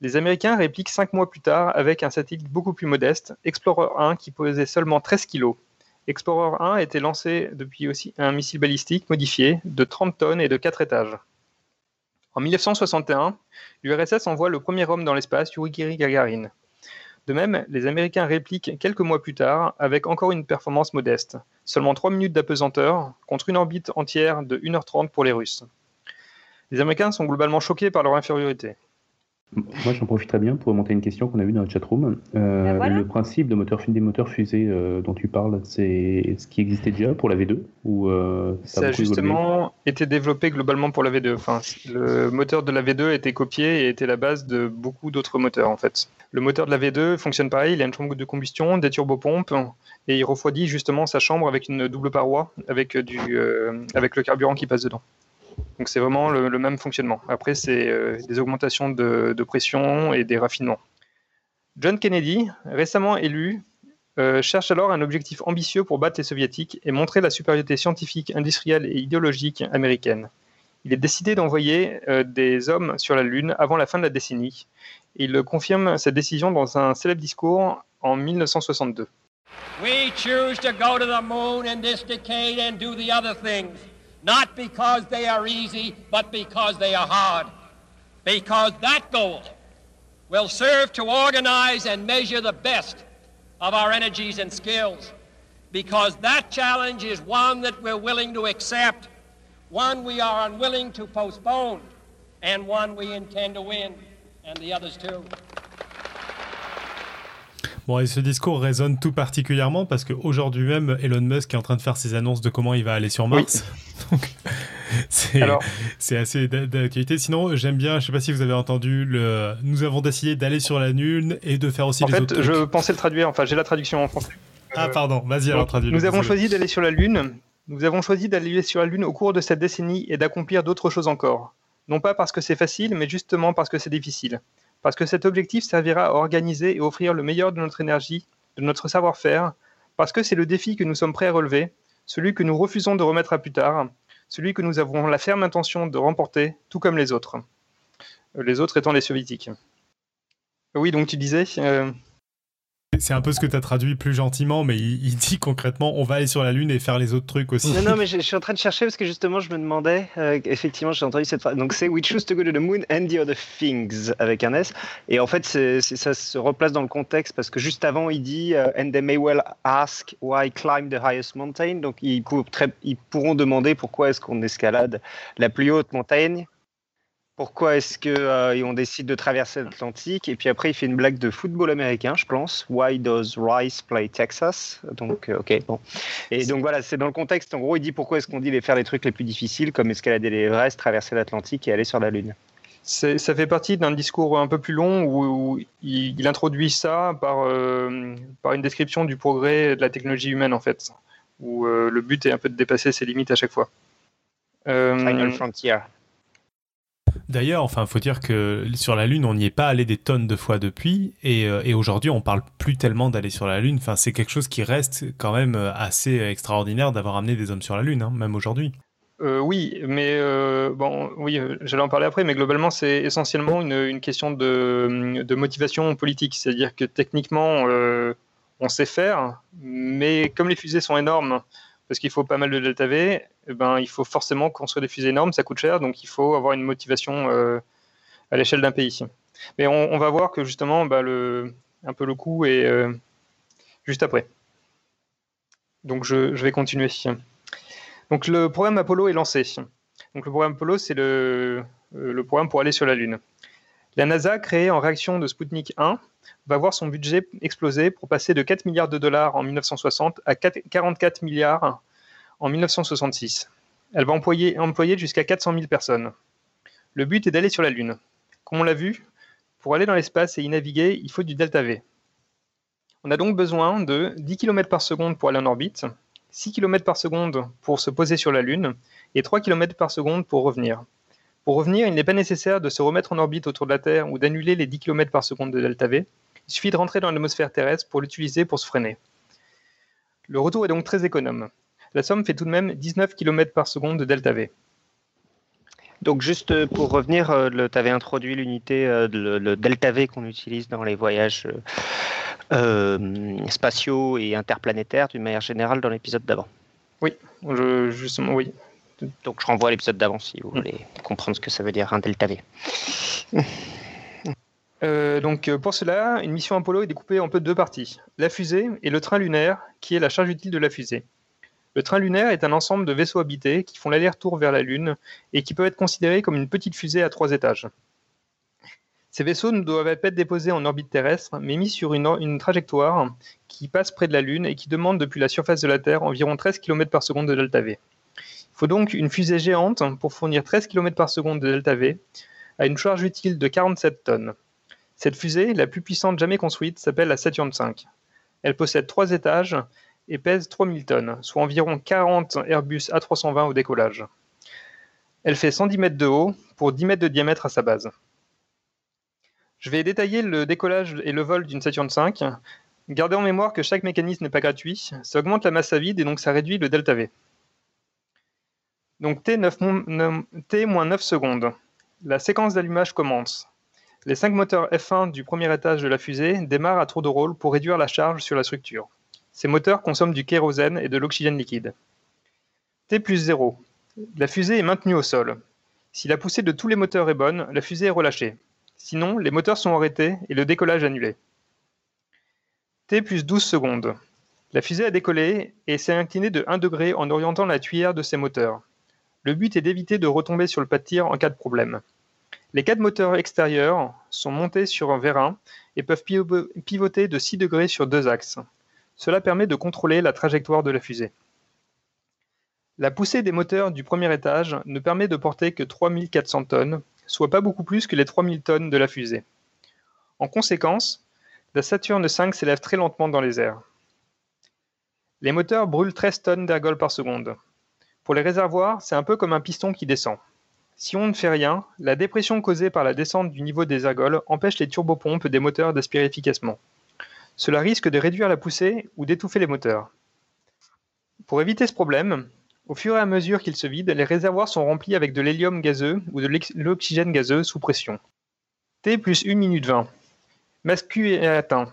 Les Américains répliquent cinq mois plus tard avec un satellite beaucoup plus modeste, Explorer 1, qui pesait seulement 13 kg. Explorer 1 a été lancé depuis aussi un missile balistique modifié de 30 tonnes et de 4 étages. En 1961, l'URSS envoie le premier homme dans l'espace, Yuri Gagarin. De même, les Américains répliquent quelques mois plus tard avec encore une performance modeste, seulement 3 minutes d'apesanteur contre une orbite entière de 1h30 pour les Russes. Les Américains sont globalement choqués par leur infériorité. Moi, j'en profiterai bien pour monter une question qu'on a vue dans le chatroom. Euh, ben Le principe de moteur, des moteurs fusées euh, dont tu parles, c'est ce qui existait déjà pour la V2 ou euh, ça, a, justement été développé globalement pour la V2. Enfin, le moteur de la V2 a été copié et était la base de beaucoup d'autres moteurs en fait. Le moteur de la V2 fonctionne pareil, il a une chambre de combustion, des turbopompes et il refroidit justement sa chambre avec une double paroi avec, du, euh, avec le carburant qui passe dedans. Donc c'est vraiment le, même fonctionnement. Après, c'est euh, des augmentations de, pression et des raffinements. John Kennedy, récemment élu, euh, cherche alors un objectif ambitieux pour battre les soviétiques et montrer la supériorité scientifique, industrielle et idéologique américaine. Il est décidé d'envoyer euh, des hommes sur la Lune avant la fin de la décennie. il confirme cette décision dans un célèbre discours en 1962. We choose to go to the moon in this decade and do the other things. Not because they are easy, but because they are hard. Because that goal will serve to organize and measure the best of our energies and skills. Because that challenge is one that we're willing to accept, one we are unwilling to postpone, and one we intend to win, and the others too. Bon, et ce discours résonne tout particulièrement parce qu'aujourd'hui même, Elon Musk est en train de faire ses annonces de comment il va aller sur Mars. Donc, c'est assez d'actualité. Sinon, j'aime bien, je sais pas si vous avez entendu, le... nous avons décidé d'aller sur la Lune et de faire aussi en les fait, je pensais le traduire, enfin j'ai la traduction en français. Ah pardon, vas-y alors traduis. Nous avons choisi d'aller sur la Lune. Nous avons choisi d'aller sur la Lune au cours de cette décennie et d'accomplir d'autres choses encore. Non pas parce que c'est facile, mais justement parce que c'est difficile parce que cet objectif servira à organiser et offrir le meilleur de notre énergie, de notre savoir-faire, parce que c'est le défi que nous sommes prêts à relever, celui que nous refusons de remettre à plus tard, celui que nous avons la ferme intention de remporter, tout comme les autres. Euh, les autres étant les soviétiques. Oui, donc tu disais. Euh, c'est un peu ce que tu as traduit plus gentiment, mais il, dit concrètement on va aller sur la Lune et faire les autres trucs aussi. Non, non, mais je, suis en train de chercher parce que justement je me demandais, euh, effectivement j'ai entendu cette phrase. Donc c'est We choose to go to the moon and the other things avec un S. Et en fait ça se replace dans le contexte parce que juste avant il dit euh, And they may well ask why climb the highest mountain. Donc ils pourront demander pourquoi est-ce qu'on escalade la plus haute montagne pourquoi est-ce qu'on euh, décide de traverser l'Atlantique? Et puis après, il fait une blague de football américain, je pense. Why does Rice play Texas? Donc, euh, ok, bon. Et donc voilà, c'est dans le contexte. En gros, il dit pourquoi est-ce qu'on dit les faire les trucs les plus difficiles, comme escalader l'Everest, traverser l'Atlantique et aller sur la Lune. Ça fait partie d'un discours un peu plus long où, il, introduit ça par, euh, par une description du progrès de la technologie humaine, en fait. où le but est un peu de dépasser ses limites à chaque fois. Final Frontier. D'ailleurs, enfin, faut dire que sur la Lune, on n'y est pas allé des tonnes de fois depuis, et, et aujourd'hui, on parle plus tellement d'aller sur la Lune. Enfin, c'est quelque chose qui reste quand même assez extraordinaire d'avoir amené des hommes sur la Lune, hein, même aujourd'hui. Euh, oui, mais euh, bon, oui, euh, j'allais en parler après, mais globalement, c'est essentiellement une, question de, motivation politique. C'est-à-dire que techniquement, on sait faire, mais comme les fusées sont énormes, parce qu'il faut pas mal de delta V, eh ben, il faut forcément construire des fusées énormes, ça coûte cher, donc il faut avoir une motivation à l'échelle d'un pays. Mais on, va voir que justement, bah, un peu le coût est juste après. Donc je, vais continuer. Donc le programme Apollo est lancé. Donc le programme Apollo, c'est le, euh, le programme pour aller sur la Lune. La NASA, créée en réaction de Sputnik 1, va voir son budget exploser pour passer de 4 milliards de dollars en 1960 à 44 milliards en 1966. Elle va employer, employer jusqu'à 400 000 personnes. Le but est d'aller sur la Lune. Comme on l'a vu, pour aller dans l'espace et y naviguer, il faut du delta V. On a donc besoin de 10 km par seconde pour aller en orbite, 6 km par seconde pour se poser sur la Lune et 3 km par seconde pour revenir. Pour revenir, il n'est pas nécessaire de se remettre en orbite autour de la Terre ou d'annuler les 10 km par seconde de delta V. Il suffit de rentrer dans l'atmosphère terrestre pour l'utiliser pour se freiner. Le retour est donc très économe. La somme fait tout de même 19 km par seconde de delta V. Donc juste euh, pour revenir, euh, tu avais introduit l'unité, euh, le, delta V qu'on utilise dans les voyages euh, spatiaux et interplanétaires d'une manière générale dans l'épisode d'avant. Oui, justement, oui. Donc je renvoie à l'épisode d'avant si vous voulez comprendre ce que ça veut dire un delta V. Euh, donc pour cela, une mission Apollo est découpée en peu deux parties la fusée et le train lunaire, qui est la charge utile de la fusée. Le train lunaire est un ensemble de vaisseaux habités qui font l'aller-retour vers la Lune et qui peuvent être considérés comme une petite fusée à trois étages. Ces vaisseaux ne doivent pas être déposés en orbite terrestre, mais mis sur une, trajectoire qui passe près de la Lune et qui demande depuis la surface de la Terre environ 13 km par seconde de delta V. Faut donc une fusée géante pour fournir 13 km par seconde de delta V à une charge utile de 47 tonnes. Cette fusée, la plus puissante jamais construite, s'appelle la Saturn V. Elle possède trois étages et pèse 3000 tonnes, soit environ 40 Airbus A320 au décollage. Elle fait 110 mètres de haut pour 10 mètres de diamètre à sa base. Je vais détailler le décollage et le vol d'une Saturn V. Gardez en mémoire que chaque mécanisme n'est pas gratuit. Ça augmente la masse à vide et donc ça réduit le delta V. Donc T, 9, T 9 secondes. La séquence d'allumage commence. Les cinq moteurs F1 du premier étage de la fusée démarrent à tour de rôle pour réduire la charge sur la structure. Ces moteurs consomment du kérosène et de l'oxygène liquide. T plus 0. La fusée est maintenue au sol. Si la poussée de tous les moteurs est bonne, la fusée est relâchée. Sinon, les moteurs sont arrêtés et le décollage annulé. T plus 12 secondes. La fusée a décollé et s'est inclinée de 1 degré en orientant la tuyère de ses moteurs. Le but est d'éviter de retomber sur le pas en cas de problème. Les quatre moteurs extérieurs sont montés sur un vérin et peuvent pivoter de 6 degrés sur deux axes. Cela permet de contrôler la trajectoire de la fusée. La poussée des moteurs du premier étage ne permet de porter que 3400 tonnes, soit pas beaucoup plus que les 3000 tonnes de la fusée. En conséquence, la Saturne V s'élève très lentement dans les airs. Les moteurs brûlent 13 tonnes d'ergol par seconde. Pour les réservoirs, c'est un peu comme un piston qui descend. Si on ne fait rien, la dépression causée par la descente du niveau des ergols empêche les turbopompes des moteurs d'aspirer efficacement. Cela risque de réduire la poussée ou d'étouffer les moteurs. Pour éviter ce problème, au fur et à mesure qu'ils se vident, les réservoirs sont remplis avec de l'hélium gazeux ou de l'oxygène gazeux sous pression. T plus 1 minute 20. Masse Q est atteint.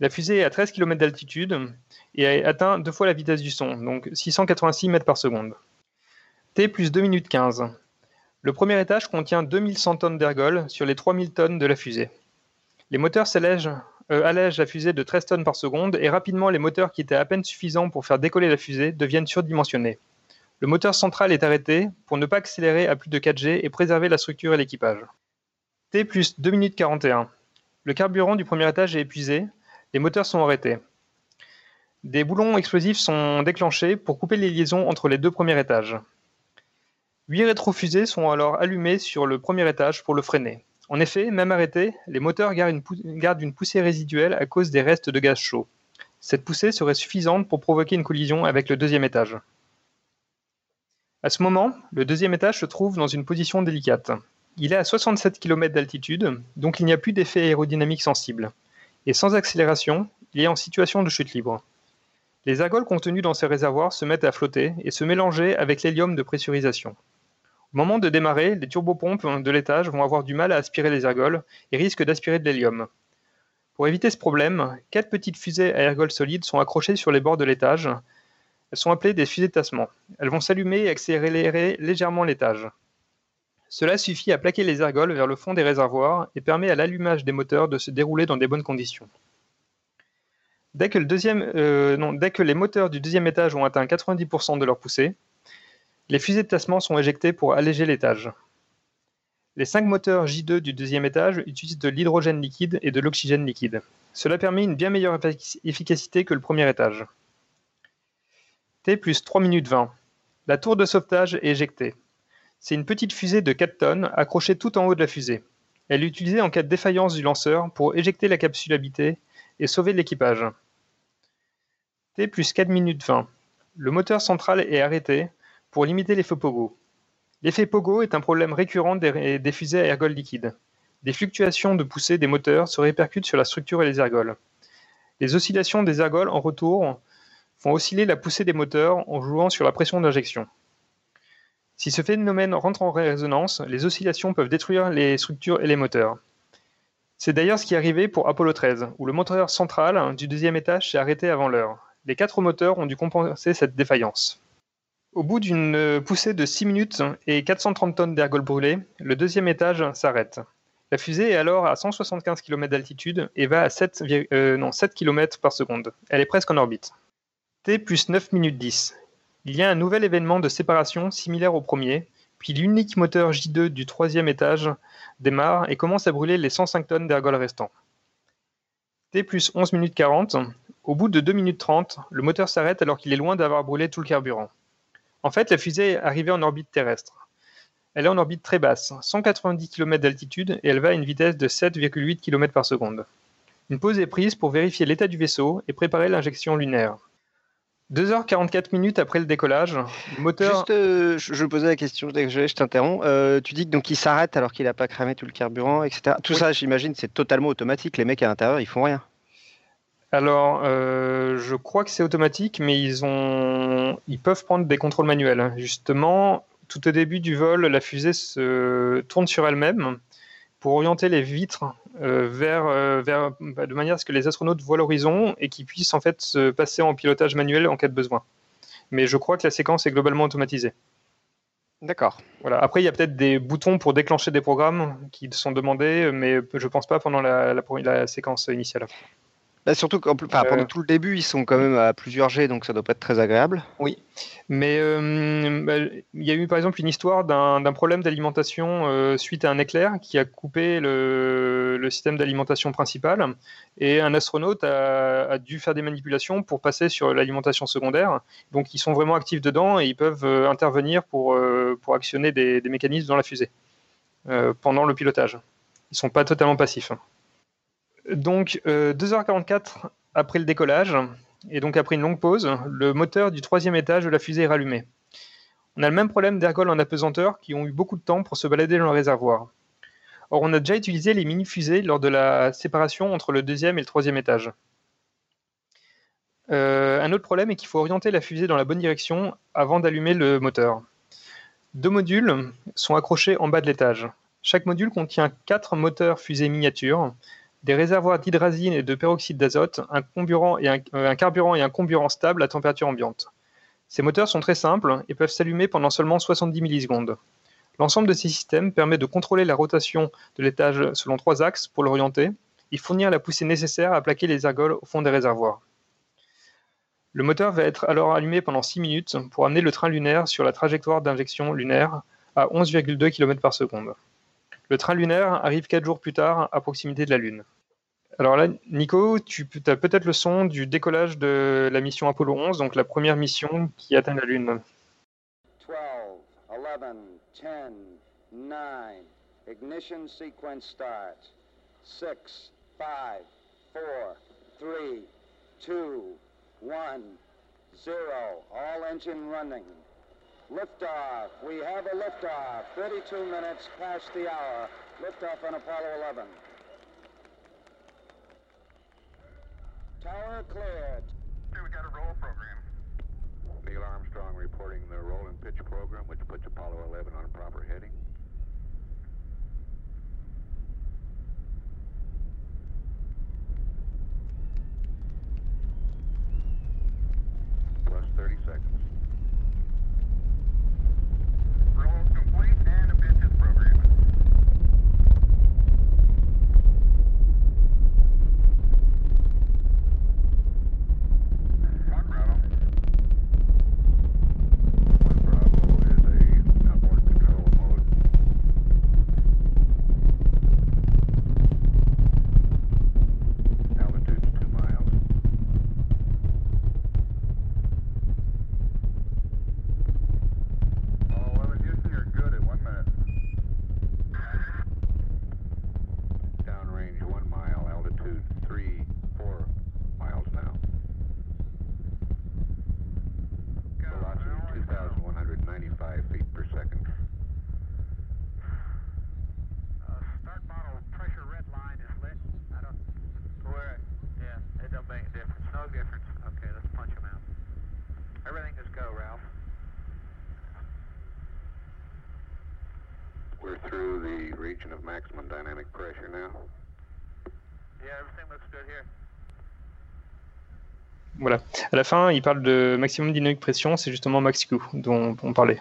La fusée est à 13 km d'altitude et a atteint deux fois la vitesse du son, donc 686 mètres par seconde. T plus 2 minutes 15. Le premier étage contient 2100 tonnes d'ergol sur les 3000 tonnes de la fusée. Les moteurs euh, allègent la fusée de 13 tonnes par seconde et rapidement les moteurs qui étaient à peine suffisants pour faire décoller la fusée deviennent surdimensionnés. Le moteur central est arrêté pour ne pas accélérer à plus de 4G et préserver la structure et l'équipage. T plus 2 minutes 41. Le carburant du premier étage est épuisé, les moteurs sont arrêtés. Des boulons explosifs sont déclenchés pour couper les liaisons entre les deux premiers étages. Huit rétrofusées sont alors allumées sur le premier étage pour le freiner. En effet, même arrêtés, les moteurs gardent une, poussée résiduelle à cause des restes de gaz chaud. Cette poussée serait suffisante pour provoquer une collision avec le deuxième étage. À ce moment, le deuxième étage se trouve dans une position délicate. Il est à 67 km d'altitude, donc il n'y a plus d'effet aérodynamique sensible. Et sans accélération, il est en situation de chute libre. Les ergols contenus dans ces réservoirs se mettent à flotter et se mélanger avec l'hélium de pressurisation. Au moment de démarrer, les turbopompes de l'étage vont avoir du mal à aspirer les ergols et risquent d'aspirer de l'hélium. Pour éviter ce problème, quatre petites fusées à ergols solides sont accrochées sur les bords de l'étage. Elles sont appelées des fusées de tassement. Elles vont s'allumer et accélérer légèrement l'étage. Cela suffit à plaquer les ergols vers le fond des réservoirs et permet à l'allumage des moteurs de se dérouler dans des bonnes conditions. Dès que, euh, les moteurs du deuxième étage ont atteint 90% de leur poussée, les fusées de tassement sont éjectées pour alléger l'étage. Les cinq moteurs J2 du deuxième étage utilisent de l'hydrogène liquide et de l'oxygène liquide. Cela permet une bien meilleure efficacité que le premier étage. T plus 3 minutes 20. La tour de sauvetage est éjectée. C'est une petite fusée de 4 tonnes accrochée tout en haut de la fusée. Elle est utilisée en cas de défaillance du lanceur pour éjecter la capsule habitée et sauver l'équipage. T plus 4 minutes 20. Le moteur central est arrêté pour limiter l'effet pogo. L'effet pogo est un problème récurrent des, fusées à ergols liquides. Des fluctuations de poussée des moteurs se répercutent sur la structure et les ergols. Les oscillations des ergols en retour font osciller la poussée des moteurs en jouant sur la pression d'injection. Si ce phénomène rentre en résonance, les oscillations peuvent détruire les structures et les moteurs. C'est d'ailleurs ce qui est arrivé pour Apollo 13, où le moteur central du deuxième étage s'est arrêté avant l'heure les quatre moteurs ont dû compenser cette défaillance. Au bout d'une poussée de 6 minutes et 430 tonnes d'ergols brûlés, le deuxième étage s'arrête. La fusée est alors à 175 km d'altitude et va à 7, euh, 7 km par seconde. Elle est presque en orbite. T plus 9 minutes 10. Il y a un nouvel événement de séparation similaire au premier, puis l'unique moteur J2 du troisième étage démarre et commence à brûler les 105 tonnes d'ergols restants. T plus 11 minutes 40. Au bout de 2 minutes 30, le moteur s'arrête alors qu'il est loin d'avoir brûlé tout le carburant. En fait, la fusée est arrivée en orbite terrestre. Elle est en orbite très basse, 190 km d'altitude, et elle va à une vitesse de 7,8 km par seconde. Une pause est prise pour vérifier l'état du vaisseau et préparer l'injection lunaire. 2h44 minutes après le décollage, le moteur. Juste, euh, je, posais la question, je, je t'interromps. Euh, tu dis qu'il s'arrête alors qu'il n'a pas cramé tout le carburant, etc. Tout ça, j'imagine, c'est totalement automatique. Les mecs à l'intérieur, ils font rien. Alors, euh, je crois que c'est automatique, mais ils, ont... ils peuvent prendre des contrôles manuels. Justement, tout au début du vol, la fusée se tourne sur elle-même pour orienter les vitres euh, vers, euh, vers, bah, de manière à ce que les astronautes voient l'horizon et qu'ils puissent en fait se passer en pilotage manuel en cas de besoin. Mais je crois que la séquence est globalement automatisée. D'accord. Voilà. Après, il y a peut-être des boutons pour déclencher des programmes qui sont demandés, mais je ne pense pas pendant la, la séquence initiale. Bah, surtout que pendant euh. tout le début, ils sont quand même à plusieurs G, donc ça doit pas être très agréable. Oui, mais euh, bah, il y a eu par exemple une histoire d'un problème d'alimentation euh, suite à un éclair qui a coupé le, système d'alimentation principal, et un astronaute a, dû faire des manipulations pour passer sur l'alimentation secondaire. Donc ils sont vraiment actifs dedans et ils peuvent intervenir pour, pour actionner des, des, mécanismes dans la fusée pendant le pilotage. Ils sont pas totalement passifs. Donc, 2h44 euh, après le décollage, et donc après une longue pause, le moteur du troisième étage de la fusée est rallumé. On a le même problème d'ergols en apesanteur qui ont eu beaucoup de temps pour se balader dans le réservoir. Or, on a déjà utilisé les mini-fusées lors de la séparation entre le deuxième et le troisième étage. Euh, un autre problème est qu'il faut orienter la fusée dans la bonne direction avant d'allumer le moteur. Deux modules sont accrochés en bas de l'étage. Chaque module contient quatre moteurs fusées miniatures des réservoirs d'hydrazine et de peroxyde d'azote, un, euh, un, carburant et un comburant stable à température ambiante. Ces moteurs sont très simples et peuvent s'allumer pendant seulement 70 millisecondes. L'ensemble de ces systèmes permet de contrôler la rotation de l'étage selon trois axes pour l'orienter et fournir la poussée nécessaire à plaquer les ergols au fond des réservoirs. Le moteur va être alors allumé pendant 6 minutes pour amener le train lunaire sur la trajectoire d'injection lunaire à 11,2 km par seconde. Le train lunaire arrive 4 jours plus tard à proximité de la Lune. Alors là, Nico, tu as peut-être le son du décollage de la mission Apollo 11, donc la première mission qui atteint la Lune. 12, 11, 10, 9, ignition sequence start. 6, 5, 4, 3, 2, one, zero. All engine running. Liftoff. We have a liftoff. 32 minutes past the hour. Liftoff on Apollo 11. Tower cleared. Okay, we got a roll program. Neil Armstrong reporting the roll and pitch program, which puts Apollo 11 on proper heading. Plus 30 seconds. Region of maximum dynamic pressure now. Yeah, everything looks good here. Voilà. À la fin, il parle de maximum dynamique pression, c'est justement max Q dont on parlait.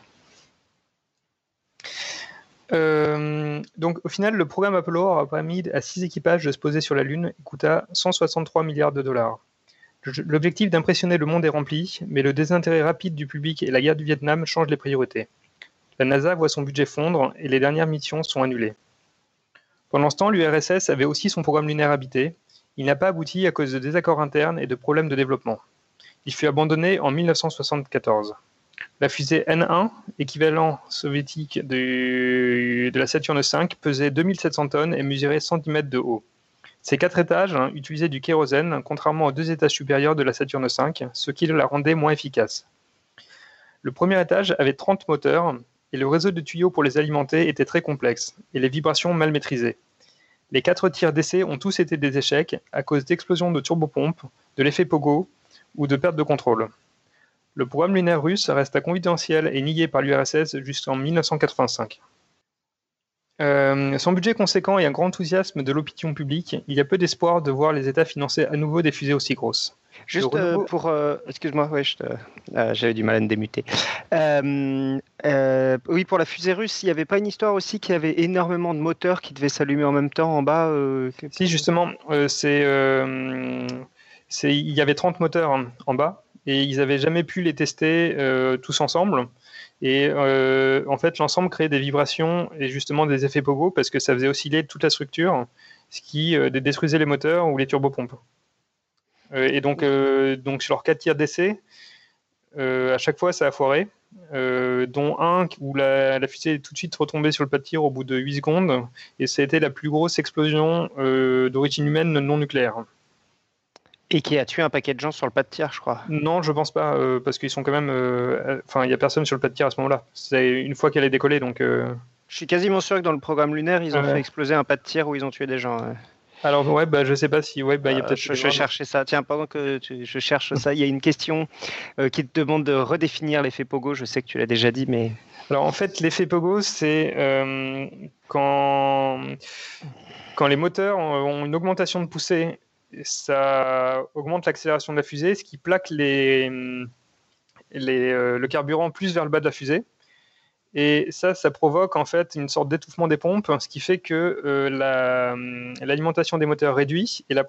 Euh, donc au final, le programme Apollo aura permis à six équipages de se poser sur la Lune et coûta 163 milliards de dollars. L'objectif d'impressionner le monde est rempli, mais le désintérêt rapide du public et la guerre du Vietnam changent les priorités. La NASA voit son budget fondre et les dernières missions sont annulées. Pendant ce temps, l'URSS avait aussi son programme lunaire habité. Il n'a pas abouti à cause de désaccords internes et de problèmes de développement. Il fut abandonné en 1974. La fusée N1, équivalent soviétique de, la Saturne V, pesait 2700 tonnes et mesurait 110 mètres de haut. Ces quatre étages hein, utilisaient du kérosène, contrairement aux deux étages supérieurs de la Saturne V, ce qui la rendait moins efficace. Le premier étage avait 30 moteurs et le réseau de tuyaux pour les alimenter était très complexe et les vibrations mal maîtrisées. Les quatre tirs d'essai ont tous été des échecs à cause d'explosions de turbopompes, de l'effet Pogo ou de perte de contrôle. Le programme lunaire russe resta confidentiel et nié par l'URSS jusqu'en 1985. Euh, sans budget conséquent et un grand enthousiasme de l'opinion publique, il y a peu d'espoir de voir les États financer à nouveau des fusées aussi grosses. Juste euh, pour. euh, Excuse-moi, ouais, euh, j'avais du mal à me démuter. Oui, pour la fusée russe, il n'y avait pas une histoire aussi qu'il y avait énormément de moteurs qui devaient s'allumer en même temps en bas Si, justement, c'est, il y avait 30 moteurs hein, en bas et ils n'avaient jamais pu les tester tous ensemble. Et en fait, l'ensemble créait des vibrations et justement des effets pogo parce que ça faisait osciller toute la structure, ce qui détruisait les moteurs ou les turbopompes. Euh, et donc, euh, donc, sur leurs quatre tirs d'essai, euh, à chaque fois, ça a foiré, dont un où la, la fusée est tout de suite retombée sur le pas de tir au bout de 8 secondes et ça a été la plus grosse explosion d'origine humaine non nucléaire. Et qui a tué un paquet de gens sur le pas de tir, je crois. Non, je pense pas, euh, parce qu'ils sont quand même. euh, Enfin, il y a personne sur le pas de tir à ce moment-là. C'est une fois qu'elle est décollée, donc. euh, Je suis quasiment sûr que dans le programme lunaire, ils ont fait exploser un pas de tir où ils ont tué des gens. ouais. Alors ouais, bah je sais pas si ouais, bah il y a Euh, peut-être. je, je cherchais ça. Tiens, pendant que tu- je cherche ça, il y a une question euh, qui te demande de redéfinir l'effet Pogo. Je sais que tu l'as déjà dit, mais Alors en fait, l'effet pogo, c'est euh, quand quand les moteurs ont ont une augmentation de poussée, ça augmente l'accélération de la fusée, ce qui plaque les, les, euh, le carburant plus vers le bas de la fusée. Et ça, ça provoque en fait une sorte d'étouffement des pompes, ce qui fait que euh, la- l'alimentation des moteurs réduit et la,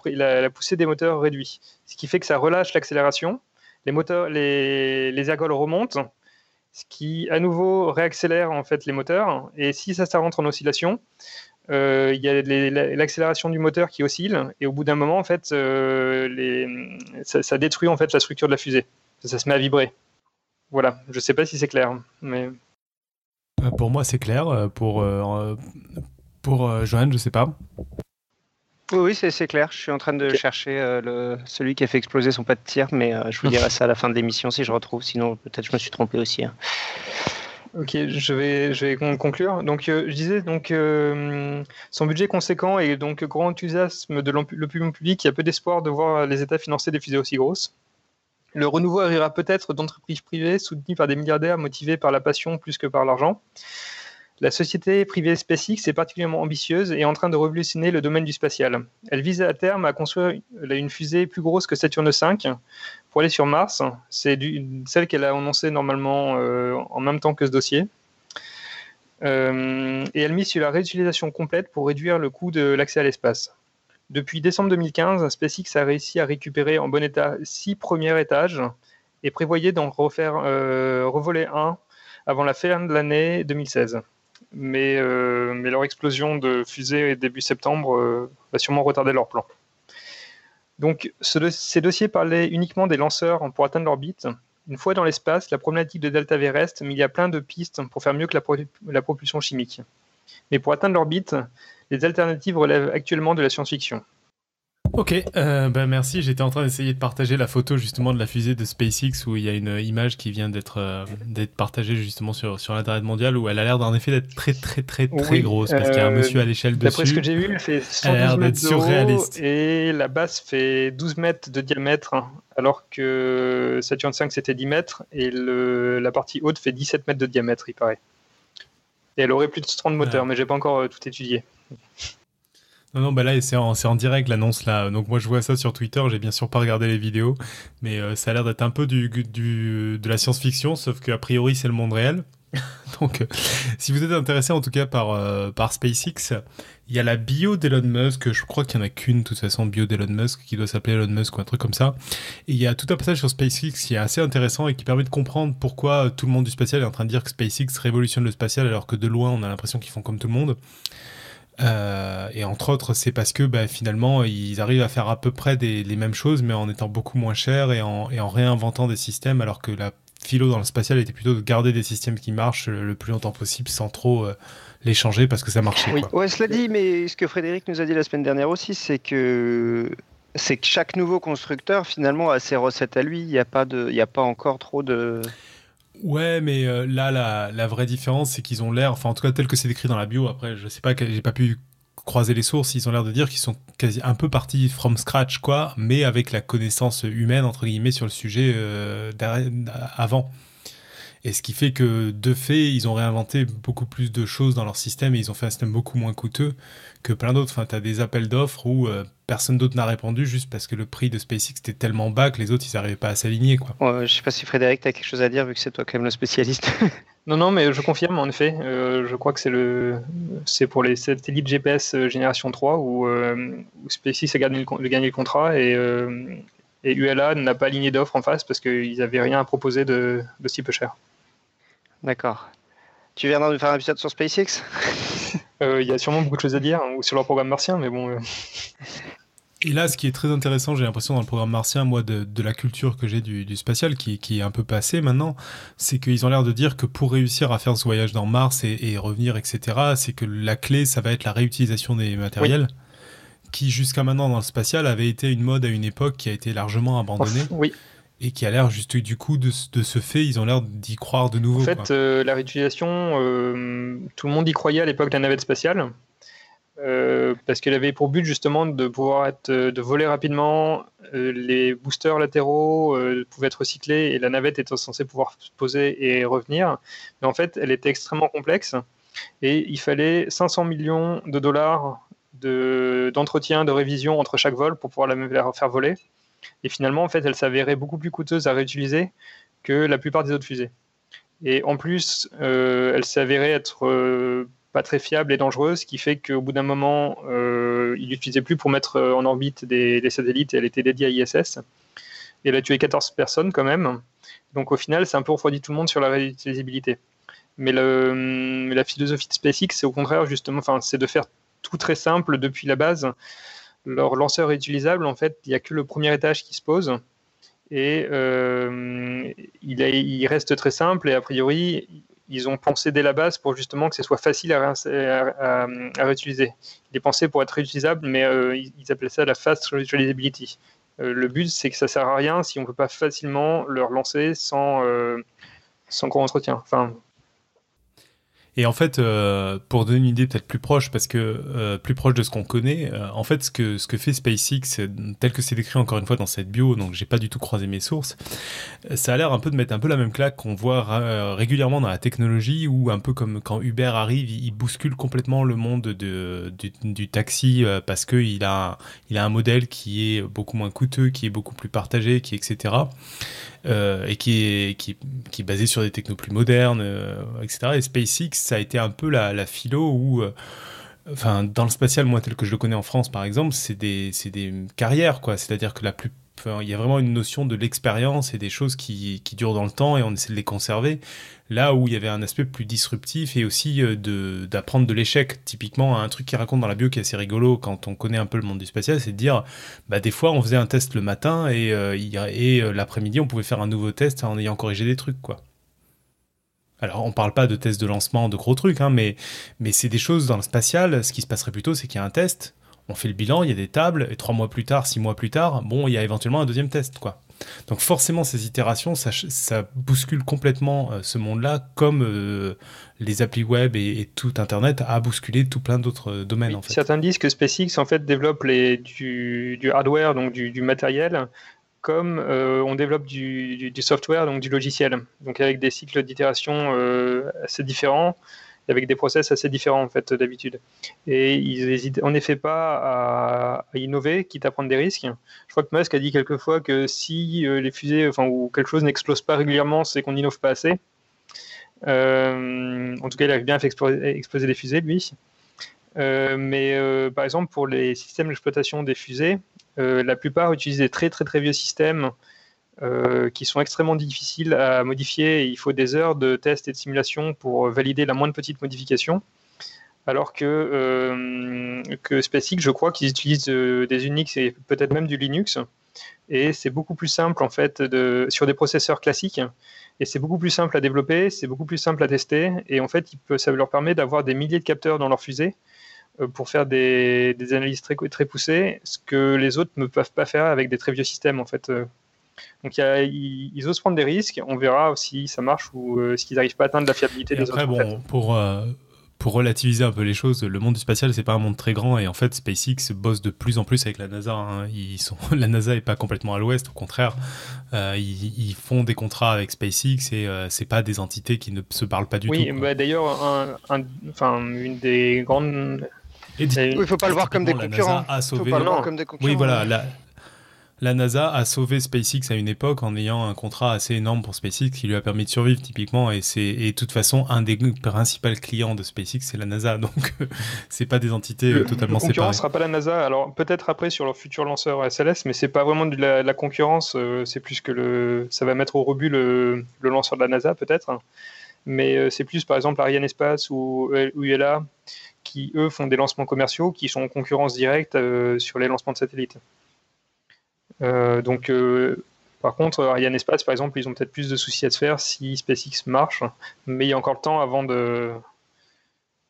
poussée des moteurs réduit. Ce qui fait que ça relâche l'accélération, les, moteurs, remontent, ce qui à nouveau réaccélère en fait les moteurs. Et si ça, rentre en oscillation, euh, il y a l'accélération du moteur qui oscille, et au bout d'un moment, en fait, euh, ça, détruit en fait la structure de la fusée. Ça, ça se met à vibrer. Voilà, je sais pas si c'est clair, mais Euh, Pour moi, c'est clair. Euh, Pour, euh, pour euh, Johan, je sais pas. Oui, c'est clair. Je suis en train de chercher le, celui qui a fait exploser son pas de tir, mais je vous dirai ça à la fin de l'émission si je retrouve. Sinon, peut-être je me suis trompé aussi. Hein. Ok, je vais, je vais conclure. Donc, euh, je disais, donc, euh, son budget conséquent et donc grand enthousiasme de l'opinion public, il y a peu d'espoir de voir les États financer des fusées aussi grosses. Le renouveau arrivera peut-être d'entreprises privées soutenues par des milliardaires motivés par la passion plus que par l'argent. La société privée SpaceX est particulièrement ambitieuse et est en train de révolutionner le domaine du spatial. Elle vise à terme à construire une fusée plus grosse que Saturne V pour aller sur Mars. C'est celle qu'elle a annoncée normalement euh, en même temps que ce dossier. Euh, et elle mise sur la réutilisation complète pour réduire le coût de l'accès à l'espace. Depuis décembre 2015, SpaceX a réussi à récupérer en bon état six premiers étages et prévoyait d'en refaire euh, revoler un avant la fin de l'année 2016 mais, euh, mais leur explosion de fusée début septembre euh, va sûrement retarder leur plan. Donc ces dossiers parlaient uniquement des lanceurs pour atteindre l'orbite. Une fois dans l'espace, la problématique de Delta V reste, mais il y a plein de pistes pour faire mieux que la propulsion chimique. Mais pour atteindre l'orbite, les alternatives relèvent actuellement de la science-fiction. Ok, euh, bah merci. J'étais en train d'essayer de partager la photo justement de la fusée de SpaceX où il y a une image qui vient d'être euh, d'être partagée justement sur sur l'internet mondial où elle a l'air d'en effet d'être très très très très grosse parce qu'il y a un euh, monsieur à l'échelle dessus. D'après ce que j'ai vu, elle fait 112 mètres surréaliste et la base fait 12 mètres de diamètre alors que Saturn V c'était 10 mètres et le, la partie haute fait 17 mètres de diamètre, il paraît. Et elle aurait plus de 30 moteurs, mais j'ai pas encore tout étudié. Non, non, bah là, c'est en, en, direct l'annonce là. Donc moi, je vois ça sur Twitter. J'ai bien sûr pas regardé les vidéos, mais euh, ça a l'air d'être un peu du, du de la science-fiction, sauf qu'a priori, c'est le monde réel. Donc, euh, si vous êtes intéressé en tout cas par, euh, par SpaceX, il y a la bio d'Elon Musk, je crois qu'il n'y en a qu'une de toute façon, bio d'Elon Musk, qui doit s'appeler Elon Musk ou un truc comme ça. Et il y a tout un passage sur SpaceX qui est assez intéressant et qui permet de comprendre pourquoi tout le monde du spatial est en train de dire que SpaceX révolutionne le spatial alors que de loin on a l'impression qu'ils font comme tout le monde. Euh, et entre autres, c'est parce que bah, finalement, ils arrivent à faire à peu près les mêmes choses, mais en étant beaucoup moins chers et en réinventant des systèmes, alors que la philo dans le spatial était plutôt de garder des systèmes qui marchent le, plus longtemps possible sans trop euh, les changer parce que ça marchait. Oui, ouais, cela dit, mais ce que Frédéric nous a dit la semaine dernière aussi, c'est que c'est que chaque nouveau constructeur finalement a ses recettes à lui. Il n'y a pas de, il y a pas encore trop de Ouais, mais euh, là, la, la, vraie différence, c'est qu'ils ont l'air, enfin, en tout cas, tel que c'est décrit dans la bio, après, je sais pas, j'ai pas pu croiser les sources, ils ont l'air de dire qu'ils sont quasi un peu partis from scratch, quoi, mais avec la connaissance humaine, entre guillemets, sur le sujet euh, avant. Et ce qui fait que, de fait, ils ont réinventé beaucoup plus de choses dans leur système et ils ont fait un système beaucoup moins coûteux que plein d'autres. Enfin, tu as des appels d'offres où euh, personne d'autre n'a répondu juste parce que le prix de SpaceX était tellement bas que les autres, ils n'arrivaient pas à s'aligner. Quoi. je sais pas si Frédéric, tu as quelque chose à dire vu que c'est toi quand même le spécialiste. non, non, mais je confirme en effet. Euh, je crois que c'est le, c'est pour les satellites GPS euh, génération 3 où, SpaceX a gagné le, gagné le contrat et, et ULA n'a pas aligné d'offres en face parce qu'ils n'avaient rien à proposer de, de si peu cher. D'accord. Tu viendras nous faire un épisode sur SpaceX euh, Il y a sûrement beaucoup de choses à dire, hein, ou sur leur programme martien, mais bon. Et là, ce qui est très intéressant, j'ai l'impression dans le programme martien, moi, de, la culture que j'ai du, spatial, qui, est un peu passé maintenant, c'est qu'ils ont l'air de dire que pour réussir à faire ce voyage dans Mars et, revenir, etc., c'est que la clé, ça va être la réutilisation des matériels. Qui jusqu'à maintenant dans le spatial avait été une mode à une époque qui a été largement abandonnée. Oui et qui a l'air juste du coup de, de, ce fait, ils ont l'air d'y croire de nouveau. En fait, euh, la réutilisation, euh, tout le monde y croyait à l'époque de la navette spatiale, euh, parce qu'elle avait pour but justement de pouvoir être, de voler rapidement, les boosters latéraux pouvaient être recyclés et la navette était censée pouvoir se poser et revenir. Mais en fait, elle était extrêmement complexe et il fallait 500 millions de dollars d'entretien, de, révision entre chaque vol pour pouvoir la faire voler. Et finalement, en fait, elle s'avérait beaucoup plus coûteuse à réutiliser que la plupart des autres fusées. Et en plus, euh, elle s'avérait être euh, pas très fiable et dangereuse, ce qui fait qu'au bout d'un moment, euh, il l'utilisait plus pour mettre en orbite des, satellites et elle était dédiée à ISS. Et elle a tué 14 personnes quand même. Donc au final, c'est un peu refroidi tout le monde sur la réutilisabilité. Mais le, la philosophie de SpaceX, c'est au contraire justement, enfin, c'est de faire tout très simple depuis la base leur lanceur est utilisable, en fait, il n'y a que le premier étage qui se pose. Et euh, il, reste très simple et a priori, ils ont pensé dès la base pour justement que ce soit facile à, réutiliser. Il est pensé pour être réutilisable, mais ils appellent ça la fast reusability. le but, c'est que ça sert à rien si on ne peut pas facilement le relancer sans, sans gros entretien. Enfin, et en fait, euh, pour donner une idée peut-être plus proche, parce que euh, plus proche de ce qu'on connaît, euh, en fait, ce que, fait SpaceX, tel que c'est décrit encore une fois dans cette bio, donc j'ai pas du tout croisé mes sources, ça a l'air un peu de mettre un peu la même claque qu'on voit régulièrement dans la technologie, où un peu comme quand Uber arrive, il, bouscule complètement le monde de, du, taxi parce qu'il a, il a un modèle qui est beaucoup moins coûteux, qui est beaucoup plus partagé, etc. Euh, et qui est, qui, est basé sur des technos plus modernes, euh, etc. Et SpaceX, ça a été un peu la, la philo où, euh, enfin, dans le spatial, moi tel que je le connais en France par exemple, c'est des, des carrières, quoi. C'est-à-dire que la il y a vraiment une notion de l'expérience et des choses qui, durent dans le temps et on essaie de les conserver. Là où il y avait un aspect plus disruptif et aussi euh, de d'apprendre de l'échec. Typiquement, un truc qui raconte dans la bio qui est assez rigolo quand on connaît un peu le monde du spatial, c'est de dire, bah, des fois on faisait un test le matin et, euh, et euh, l'après-midi on pouvait faire un nouveau test en ayant corrigé des trucs, quoi. Alors, on parle pas de test de lancement, de gros trucs, hein, mais, mais c'est des choses dans le spatial. Ce qui se passerait plutôt, c'est qu'il y a un test, on fait le bilan, il y a des tables, et trois mois plus tard, six mois plus tard, bon, il y a éventuellement un deuxième test, quoi. Donc forcément, ces itérations, ça, bouscule complètement euh, ce monde-là, comme euh, les applis web et, tout Internet a bousculé tout plein d'autres euh, domaines. en fait. Certains disent que SpaceX en fait développe les, du, hardware, donc du, matériel, comme on développe du, du, software, donc du logiciel, donc avec des cycles d'itération assez différents avec des process assez différents en fait d'habitude. Et ils n'hésitent en effet pas à, innover, quitte à prendre des risques. Je crois que Musk a dit quelquefois que si euh, les fusées, enfin ou quelque chose n'explose pas régulièrement, c'est qu'on n'innove pas assez. Euh, en tout cas, il arrive bien à faire exploser, les fusées, lui. Euh, mais par exemple, pour les systèmes d'exploitation des fusées, la plupart utilisent des très très très vieux systèmes euh, qui sont extrêmement difficiles à modifier. il faut des heures de tests et de simulation pour valider la moindre petite modification. Alors que, euh, SpaceX, je crois qu'ils utilisent euh, des Unix et peut-être même du Linux. Et c'est beaucoup plus simple en fait sur des processeurs classiques. Et c'est beaucoup plus simple à développer, c'est beaucoup plus simple à tester. Et en fait, ça leur permet d'avoir des milliers de capteurs dans leur fusée pour faire des, des, analyses très, très poussées, ce que les autres ne peuvent pas faire avec des très vieux systèmes en fait. Donc ils, osent prendre des risques. On verra si ça marche ou euh, si ils n'arrivent pas à atteindre la fiabilité des après, autres. Bon, pour, euh, pour relativiser un peu les choses, le monde du spatial, c'est pas un monde très grand et en fait, SpaceX bosse de plus en plus avec la NASA. Hein. Ils sont, la NASA est pas complètement à l'ouest, au contraire, euh, ils, font des contrats avec SpaceX et c'est pas des entités qui ne se parlent pas du tout. Oui, bah, d'ailleurs, un, une des grandes il ne faut pas le voir comme des concurrents. A sauvé... Faut pas le voir comme des concurrents. Oui, voilà. La, la NASA a sauvé SpaceX à une époque en ayant un contrat assez énorme pour SpaceX qui lui a permis de survivre typiquement et c'est de toute façon un des principaux clients de SpaceX c'est la NASA donc c'est pas des entités euh, totalement séparées. La concurrence sera pas la NASA alors peut-être après sur leur futur lanceur SLS mais c'est pas vraiment de la, concurrence euh, c'est plus que le ça va mettre au rebut le, lanceur de la NASA peut-être mais euh, c'est plus par exemple Ariane Espace ou ULA qui eux font des lancements commerciaux qui sont en concurrence directe sur les lancements de satellites. Euh, donc, euh, par contre, Ariane Espace, par exemple, ils ont peut-être plus de soucis à se faire si SpaceX marche, mais il y a encore le temps avant de.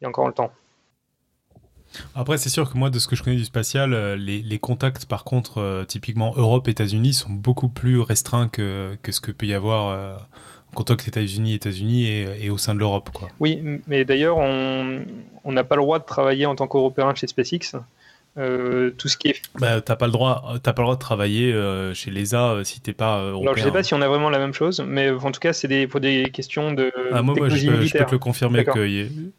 Il y a encore le temps. Après, c'est sûr que moi, de ce que je connais du spatial, euh, les, contacts, par contre, typiquement Europe-États-Unis, sont beaucoup plus restreints que, que, ce que peut y avoir euh, en contact États-Unis, États-Unis et, et, au sein de l'Europe. Oui, mais d'ailleurs, on n'a pas le droit de travailler en tant qu'Européen chez SpaceX. Euh, tout ce qui est. Bah, t'as pas le droit, t'as pas le droit de travailler euh, chez l'ESA euh, si t'es pas européen. Alors je sais pas si on a vraiment la même chose, mais en tout cas c'est des, pour des questions de. Ah, moi, je, peux, te le confirmer que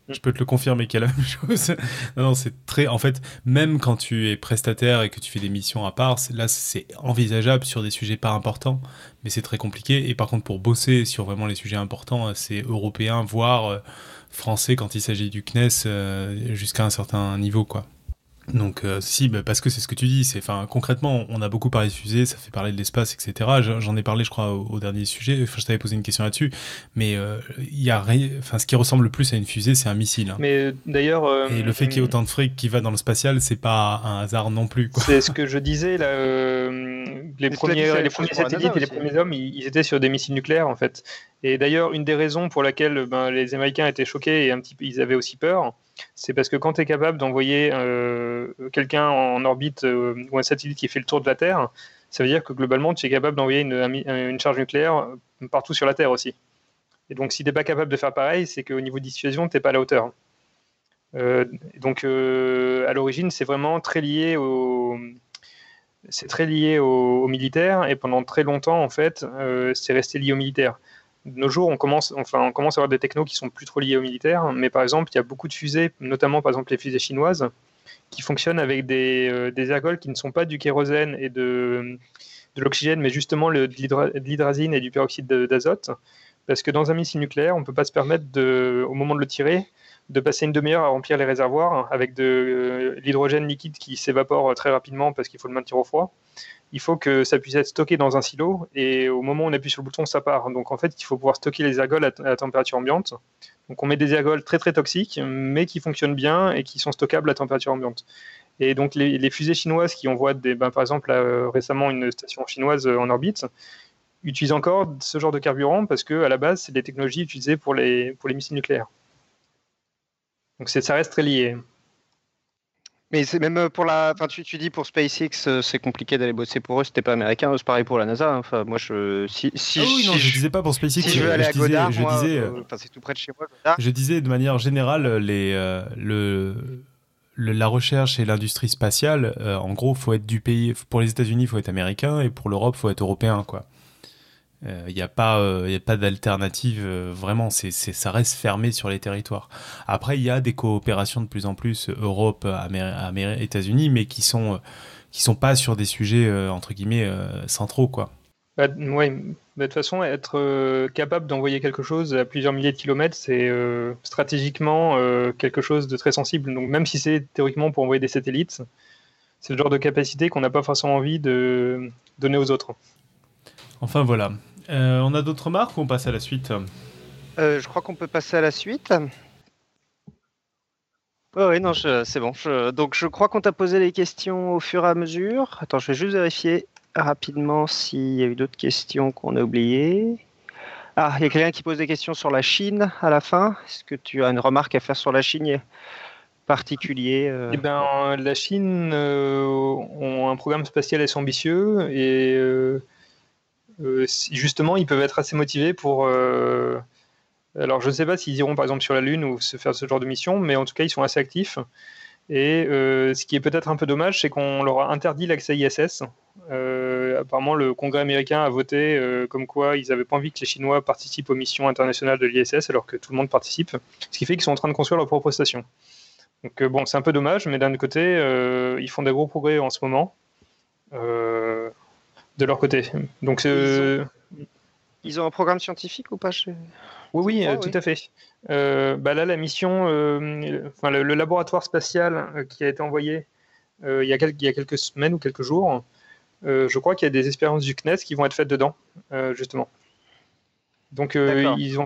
je peux te le confirmer qu'il y a la même chose. non, non, c'est très, en fait, même quand tu es prestataire et que tu fais des missions à part, là c'est envisageable sur des sujets pas importants, mais c'est très compliqué. Et par contre pour bosser sur vraiment les sujets importants, c'est européen, voire français quand il s'agit du CNES jusqu'à un certain niveau, quoi. Donc euh, si, bah, parce que c'est ce que tu dis. C'est, enfin, concrètement, on a beaucoup parlé de fusée, ça fait parler de l'espace, etc. J'en ai parlé, je crois, au, dernier sujet. Enfin, je t'avais posé une question là-dessus, mais euh, il y a rien. Enfin, ce qui ressemble le plus à une fusée, c'est un missile. Hein. Mais d'ailleurs. Euh, Et le fait qu'il y ait autant de fric qui va dans le spatial, c'est pas un hasard non plus. C'est ce que je disais là. les, premiers, les premiers satellites et les premiers hommes, ils, étaient sur des missiles nucléaires en fait. Et d'ailleurs, une des raisons pour laquelle ben, les Américains étaient choqués et un petit peu, ils avaient aussi peur, c'est parce que quand tu es capable d'envoyer euh, quelqu'un en orbite euh, ou un satellite qui fait le tour de la Terre, ça veut dire que globalement, tu es capable d'envoyer une, une, charge nucléaire partout sur la Terre aussi. Et donc, si tu n'es pas capable de faire pareil, c'est qu'au niveau de dissuasion, tu n'es pas à la hauteur. Euh, donc, à l'origine, c'est vraiment très lié au c'est très lié au, militaire et pendant très longtemps, en fait, euh, c'est resté lié au militaire. De nos jours, on commence, enfin, on commence à avoir des technos qui sont plus trop liés au militaire, mais par exemple, il y a beaucoup de fusées, notamment par exemple les fusées chinoises, qui fonctionnent avec des, euh, des ergols qui ne sont pas du kérosène et de, de l'oxygène, mais justement de l'hydrazine et du peroxyde d'azote. Parce que dans un missile nucléaire, on ne peut pas se permettre, de, au moment de le tirer, de passer une demi-heure à remplir les réservoirs avec de euh, l'hydrogène liquide qui s'évapore très rapidement parce qu'il faut le maintenir au froid. Il faut que ça puisse être stocké dans un silo et au moment où on appuie sur le bouton, ça part. Donc en fait, il faut pouvoir stocker les ergols à, température ambiante. Donc on met des ergols très très toxiques, mais qui fonctionnent bien et qui sont stockables à température ambiante. Et donc les, fusées chinoises qui envoient des, ben, par exemple euh, récemment une station chinoise euh, en orbite, utilisent encore ce genre de carburant parce que à la base c'est des technologies utilisées pour les missiles nucléaires. Donc ça reste très lié. Mais c'est même euh, pour la. Enfin, tu, tu dis pour SpaceX, euh, c'est compliqué d'aller bosser pour eux. C'était pas américain. C'est pareil pour la NASA. Hein. Enfin, moi, je. Si, si, ah oui, non, je disais pas pour SpaceX. Si je veux aller à Godard, je disais, euh, enfin, c'est tout près de chez moi. Je disais de manière générale, les, le, la recherche et l'industrie spatiale, en gros, faut être du pays. Pour les États-Unis, il faut être américain, et pour l'Europe, il faut être européen, quoi. Il euh, n'y a pas, euh, pas d'alternative euh, vraiment. Ça reste fermé sur les territoires. Après, il y a des coopérations de plus en plus Europe, États-Unis, mais qui sont qui sont pas sur des sujets entre guillemets centraux, quoi. Bah, oui, de toute façon, être capable d'envoyer quelque chose à plusieurs milliers de kilomètres, c'est stratégiquement quelque chose de très sensible. Donc, même si c'est théoriquement pour envoyer des satellites, c'est le genre de capacité qu'on n'a pas forcément envie de donner aux autres. Enfin voilà. Euh, on a d'autres marques ou on passe à la suite euh, Je crois qu'on peut passer à la suite. oui, non, c'est bon. donc je crois qu'on t'a posé les questions au fur et à mesure. Attends, je vais juste vérifier rapidement s'il y a eu d'autres questions qu'on a oubliées. Ah, il y a quelqu'un qui pose des questions sur la Chine à la fin. Est-ce que tu as une remarque à faire sur la Chine particulier euh eh ben, La Chine ont un programme spatial assez ambitieux et euh, justement, ils peuvent être assez motivés pour. Euh, alors, je ne sais pas s'ils iront par exemple sur la Lune ou se faire ce genre de mission, mais en tout cas, ils sont assez actifs. Et euh, ce qui est peut-être un peu dommage, c'est qu'on leur a interdit l'accès ISS. apparemment, le Congrès américain a voté comme quoi ils n'avaient pas envie que les Chinois participent aux missions internationales de l'ISS, alors que tout le monde participe. Ce qui fait qu'ils sont en train de construire leur propre station. Donc bon, c'est un peu dommage, mais d'un côté, ils font des gros progrès en ce moment de leur côté. Donc, ils, ont... un programme scientifique ou pas Oui, oui, tout à fait. Euh, bah là, la mission, euh, enfin, le, laboratoire spatial euh, qui a été envoyé il y, a quelques, il, y a quelques, semaines ou quelques jours, je crois qu'il y a des expériences du CNES qui vont être faites dedans, justement. Donc, ils ont,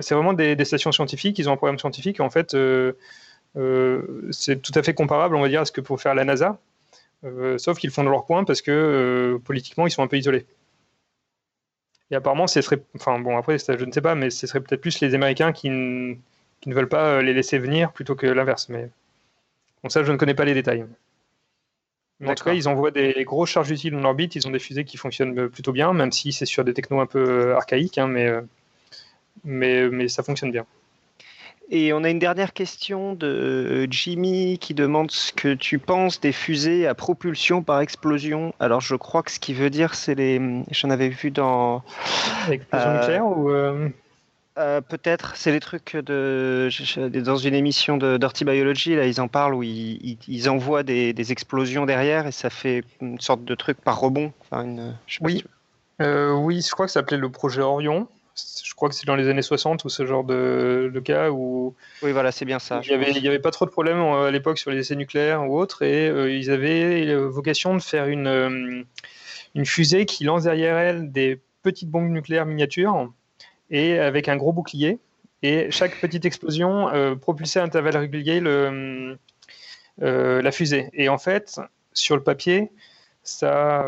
c'est vraiment des, des, stations scientifiques, ils ont un programme scientifique, en fait, c'est tout à fait comparable, on va dire, à ce que pour faire la NASA. Euh, sauf qu'ils font de leur coin parce que euh, politiquement ils sont un peu isolés. Et apparemment, ce serait, enfin bon après je ne sais pas, mais ce serait peut-être plus les Américains qui, ne veulent pas euh, les laisser venir plutôt que l'inverse. Mais bon ça je ne connais pas les détails. en tout cas, ils envoient des grosses charges utiles en orbite. Ils ont des fusées qui fonctionnent plutôt bien, même si c'est sur des technos un peu archaïques, hein, mais, mais, mais ça fonctionne bien. Et on a une dernière question de Jimmy qui demande ce que tu penses des fusées à propulsion par explosion. Alors je crois que ce qu'il veut dire, c'est les. J'en avais vu dans. Explosion euh, nucléaire ou. Euh, euh, peut-être, c'est les trucs de dans une émission de Dirty Biology là, ils en parlent où ils, ils, envoient des, des, explosions derrière et ça fait une sorte de truc par rebond. Enfin, une, oui, oui, je crois que ça s'appelait le projet Orion je crois que c'est dans les années 60 ou ce genre de, cas où. Oui, voilà, c'est bien ça. Il n'y avait, avait, pas trop de problèmes euh, à l'époque sur les essais nucléaires ou autres, et euh, ils avaient vocation de faire une, euh, une fusée qui lance derrière elle des petites bombes nucléaires miniatures et avec un gros bouclier. Et chaque petite explosion propulsait à intervalles réguliers le, la fusée. Et en fait, sur le papier, ça,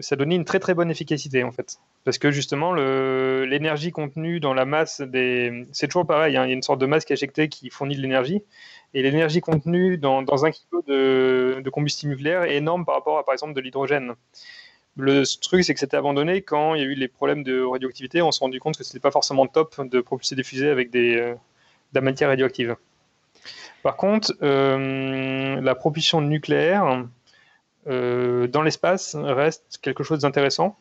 ça donnait une très très bonne efficacité en fait. Parce que justement, l'énergie contenue dans la masse des. C'est toujours pareil, hein, il y a une sorte de masse éjectée qui fournit de l'énergie. Et l'énergie contenue dans, un kilo de, combustible nucléaire est énorme par rapport à, par exemple, de l'hydrogène. Le truc, c'est que c'était abandonné quand il y a eu les problèmes de radioactivité. On s'est rendu compte que ce n'était pas forcément top de propulser des fusées avec des, euh, de la matière radioactive. Par contre, euh, la propulsion nucléaire euh, dans l'espace reste quelque chose d'intéressant,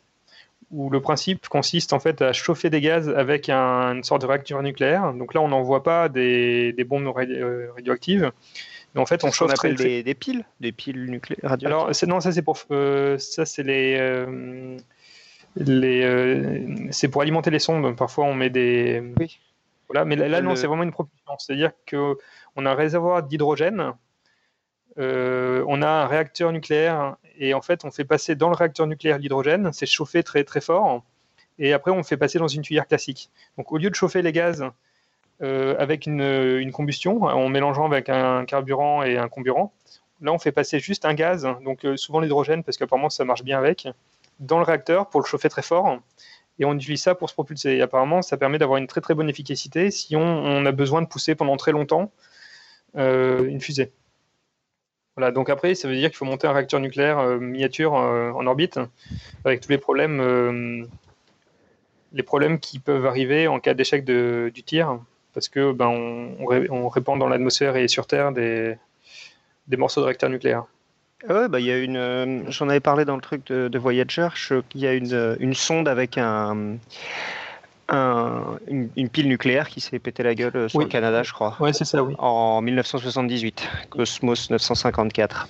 où le principe consiste en fait à chauffer des gaz avec une sorte de réacteur nucléaire. Donc là, on n'envoie pas des, des bombes radioactives, en fait, on chauffe appelle des, des, piles, des piles nucléaires Alors non, ça c'est pour euh, ça c'est les euh, les euh, c'est pour alimenter les sondes. Parfois, on met des oui. Voilà, mais là, non, c'est vraiment une propulsion. C'est-à-dire que on a un réservoir d'hydrogène, on a un réacteur nucléaire et en fait, on fait passer dans le réacteur nucléaire l'hydrogène. C'est chauffé très très fort et après on fait passer dans une tuyère classique. Donc au lieu de chauffer les gaz euh, avec une, combustion, en mélangeant avec un carburant et un comburant. Là, on fait passer juste un gaz, donc euh, souvent l'hydrogène, parce qu'apparemment ça marche bien avec, dans le réacteur pour le chauffer très fort. Et on utilise ça pour se propulser. Et apparemment, ça permet d'avoir une très très bonne efficacité si on, a besoin de pousser pendant très longtemps euh, une fusée. Donc après, ça veut dire qu'il faut monter un réacteur nucléaire miniature en orbite, avec tous les problèmes, les problèmes qui peuvent arriver en cas d'échec du tir parce que ben, on, répand dans l'atmosphère et sur Terre des, des morceaux de réacteurs nucléaires. Ah bah, euh, j'en avais parlé dans le truc de, Voyager, il y a une, sonde avec un, une, pile nucléaire qui s'est pété la gueule euh, sur le Canada, je crois. Oui, c'est ça, oui. En 1978, Cosmos 954.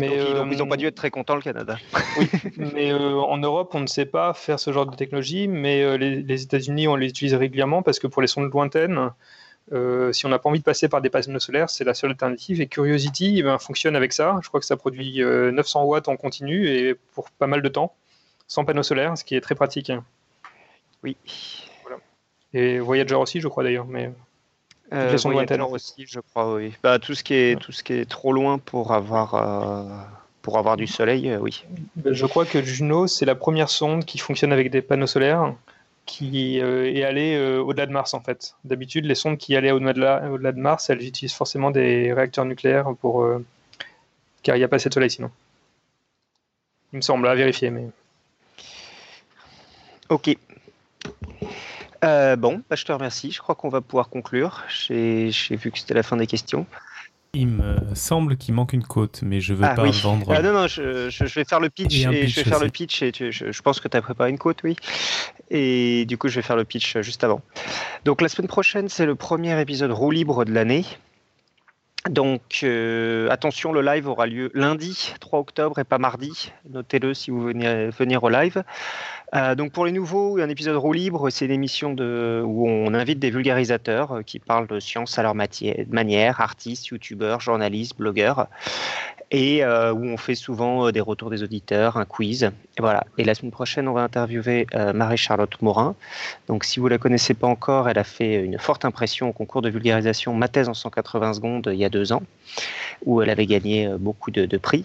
Mais ils n'ont pas dû être très contents, le Canada. Oui, mais euh, en Europe, on ne sait pas faire ce genre de technologie, mais euh, les, États-Unis, on les utilise régulièrement parce que pour les sondes lointaines, si on n'a pas envie de passer par des panneaux solaires, c'est la seule alternative. Et Curiosity eh ben, fonctionne avec ça. Je crois que ça produit 900 watts en continu et pour pas mal de temps, sans panneaux solaires, ce qui est très pratique. Oui. Et Voyager aussi, je crois d'ailleurs. Mais euh, Voyager aussi, je crois, oui. Bah, tout, ce qui est, tout ce qui est trop loin pour avoir, euh, pour avoir du soleil, euh, oui. Ben, je crois que Juno, c'est la première sonde qui fonctionne avec des panneaux solaires qui euh, est allée au-delà de Mars en fait. D'habitude, les sondes qui allaient au-delà au de Mars, elles utilisent forcément des réacteurs nucléaires pour car il n'y a pas assez de soleil sinon. Il me semble à vérifier, mais. Ok. Euh, bon, bah, je te remercie. Je crois qu'on va pouvoir conclure. J'ai vu que c'était la fin des questions. Il me semble qu'il manque une côte, mais je veux ah pas vendre. Ah, non, non, je, vais faire le pitch et, je vais faire le pitch et je, pense que tu as préparé une côte, oui. Et du coup, je vais faire le pitch juste avant. Donc la semaine prochaine, c'est le premier épisode roue libre de l'année. Donc euh, attention, le live aura lieu lundi 3 octobre et pas mardi. Notez-le si vous venez venir au live. Euh, donc pour les nouveaux, un épisode roue libre, c'est une émission de, où on invite des vulgarisateurs euh, qui parlent de science à leur manière, artistes, youtubeurs, journalistes, blogueurs et euh, où on fait souvent des retours des auditeurs, un quiz. Et voilà. Et la semaine prochaine, on va interviewer Marie-Charlotte Morin. Donc, si vous la connaissez pas encore, elle a fait une forte impression au concours de vulgarisation Ma thèse en 180 secondes il y a deux ans, où elle avait gagné beaucoup de prix.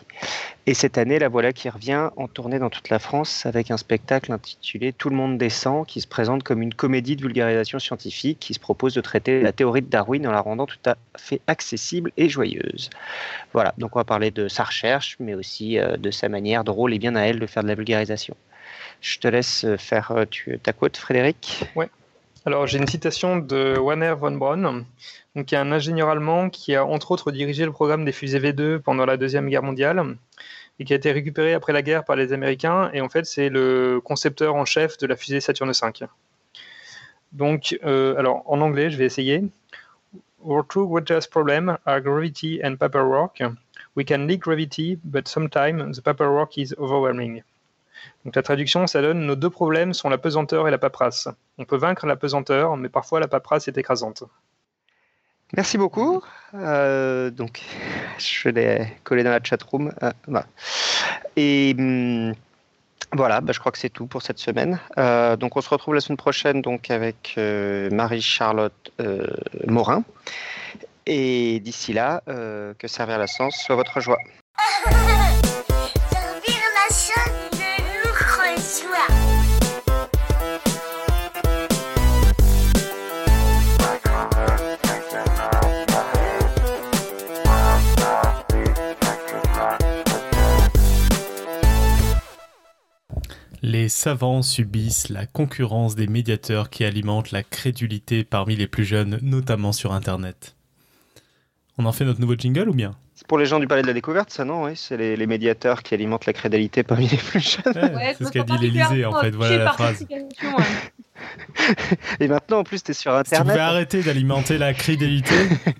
Et cette année, la voilà qui revient en tournée dans toute la France avec un spectacle intitulé Tout le monde descend, qui se présente comme une comédie de vulgarisation scientifique qui se propose de traiter la théorie de Darwin en la rendant tout à fait accessible et joyeuse. Voilà, donc on va parler de sa recherche, mais aussi euh, de sa manière drôle et bien à elle de faire de la vulgarisation. Je te laisse euh, faire euh, ta quote, Frédéric? Oui. Alors, j'ai une citation de Werner von Braun, qui est un ingénieur allemand qui a entre autres dirigé le programme des fusées V2 pendant la Deuxième Guerre mondiale et qui a été récupéré après la guerre par les Américains. Et en fait, c'est le concepteur en chef de la fusée Saturne V. Donc, euh, alors en anglais, je vais essayer. Our two greatest problems are gravity and paperwork. We can leak gravity, but sometimes the paperwork is overwhelming. Donc la traduction, ça donne nos deux problèmes sont la pesanteur et la paperasse. On peut vaincre la pesanteur, mais parfois la paperasse est écrasante. Merci beaucoup. Euh, donc, je l'ai collé dans la chatroom. Euh. Et hum, voilà, bah, je crois que c'est tout pour cette semaine. Euh, donc, on se retrouve la semaine prochaine donc avec Marie-Charlotte Morin. Et d'ici là, que servir la science soit votre joie. Les savants subissent la concurrence des médiateurs qui alimentent la crédulité parmi les plus jeunes, notamment sur Internet. On en fait notre nouveau jingle ou bien? C'est pour les gens du Palais de la Découverte, ça non? Oui, c'est les, médiateurs qui alimentent la crédulité parmi les plus jeunes. c'est ce qu'a dit l'Elysée en fait, voilà la phrase. Et maintenant, en plus, tu es sur Internet. Si tu pouvais arrêter d'alimenter la crédulité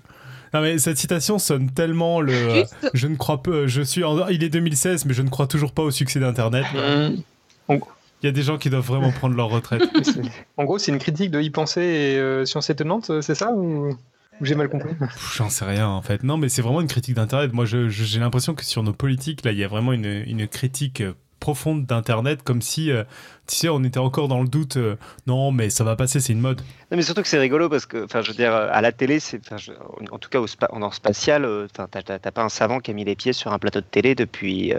Non mais cette citation sonne tellement le. je ne crois pas. Je suis. Il est 2016, mais je ne crois toujours pas au succès d'Internet. Mmh. Il y a des gens qui doivent vraiment prendre leur retraite. en gros, c'est une critique de y penser et euh, science étonnante, c'est ça ou j'ai mal compris? J'en sais rien en fait. Non, mais c'est vraiment une critique d'Internet. Moi, j'ai l'impression que sur nos politiques, là, il y a vraiment une, une critique profonde d'Internet, comme si, euh, tu sais, on était encore dans le doute. Euh, non, mais ça va passer, c'est une mode. Non, mais surtout que c'est rigolo parce que, enfin, je veux dire, à la télé, c'est, en tout cas au en spatial, t'as pas un savant qui a mis les pieds sur un plateau de télé depuis.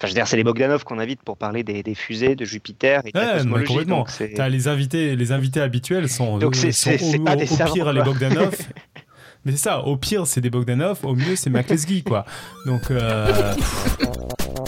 Enfin, je veux dire, c'est les Bogdanov qu'on invite pour parler des, des, fusées de Jupiter et de la cosmologie. Complètement. As les invités, les invités habituels sont, donc c'est, sont au, pas des au pire les Bogdanov. Mais c'est ça, au pire c'est des Bogdanov, au mieux c'est McLesky quoi. Donc euh...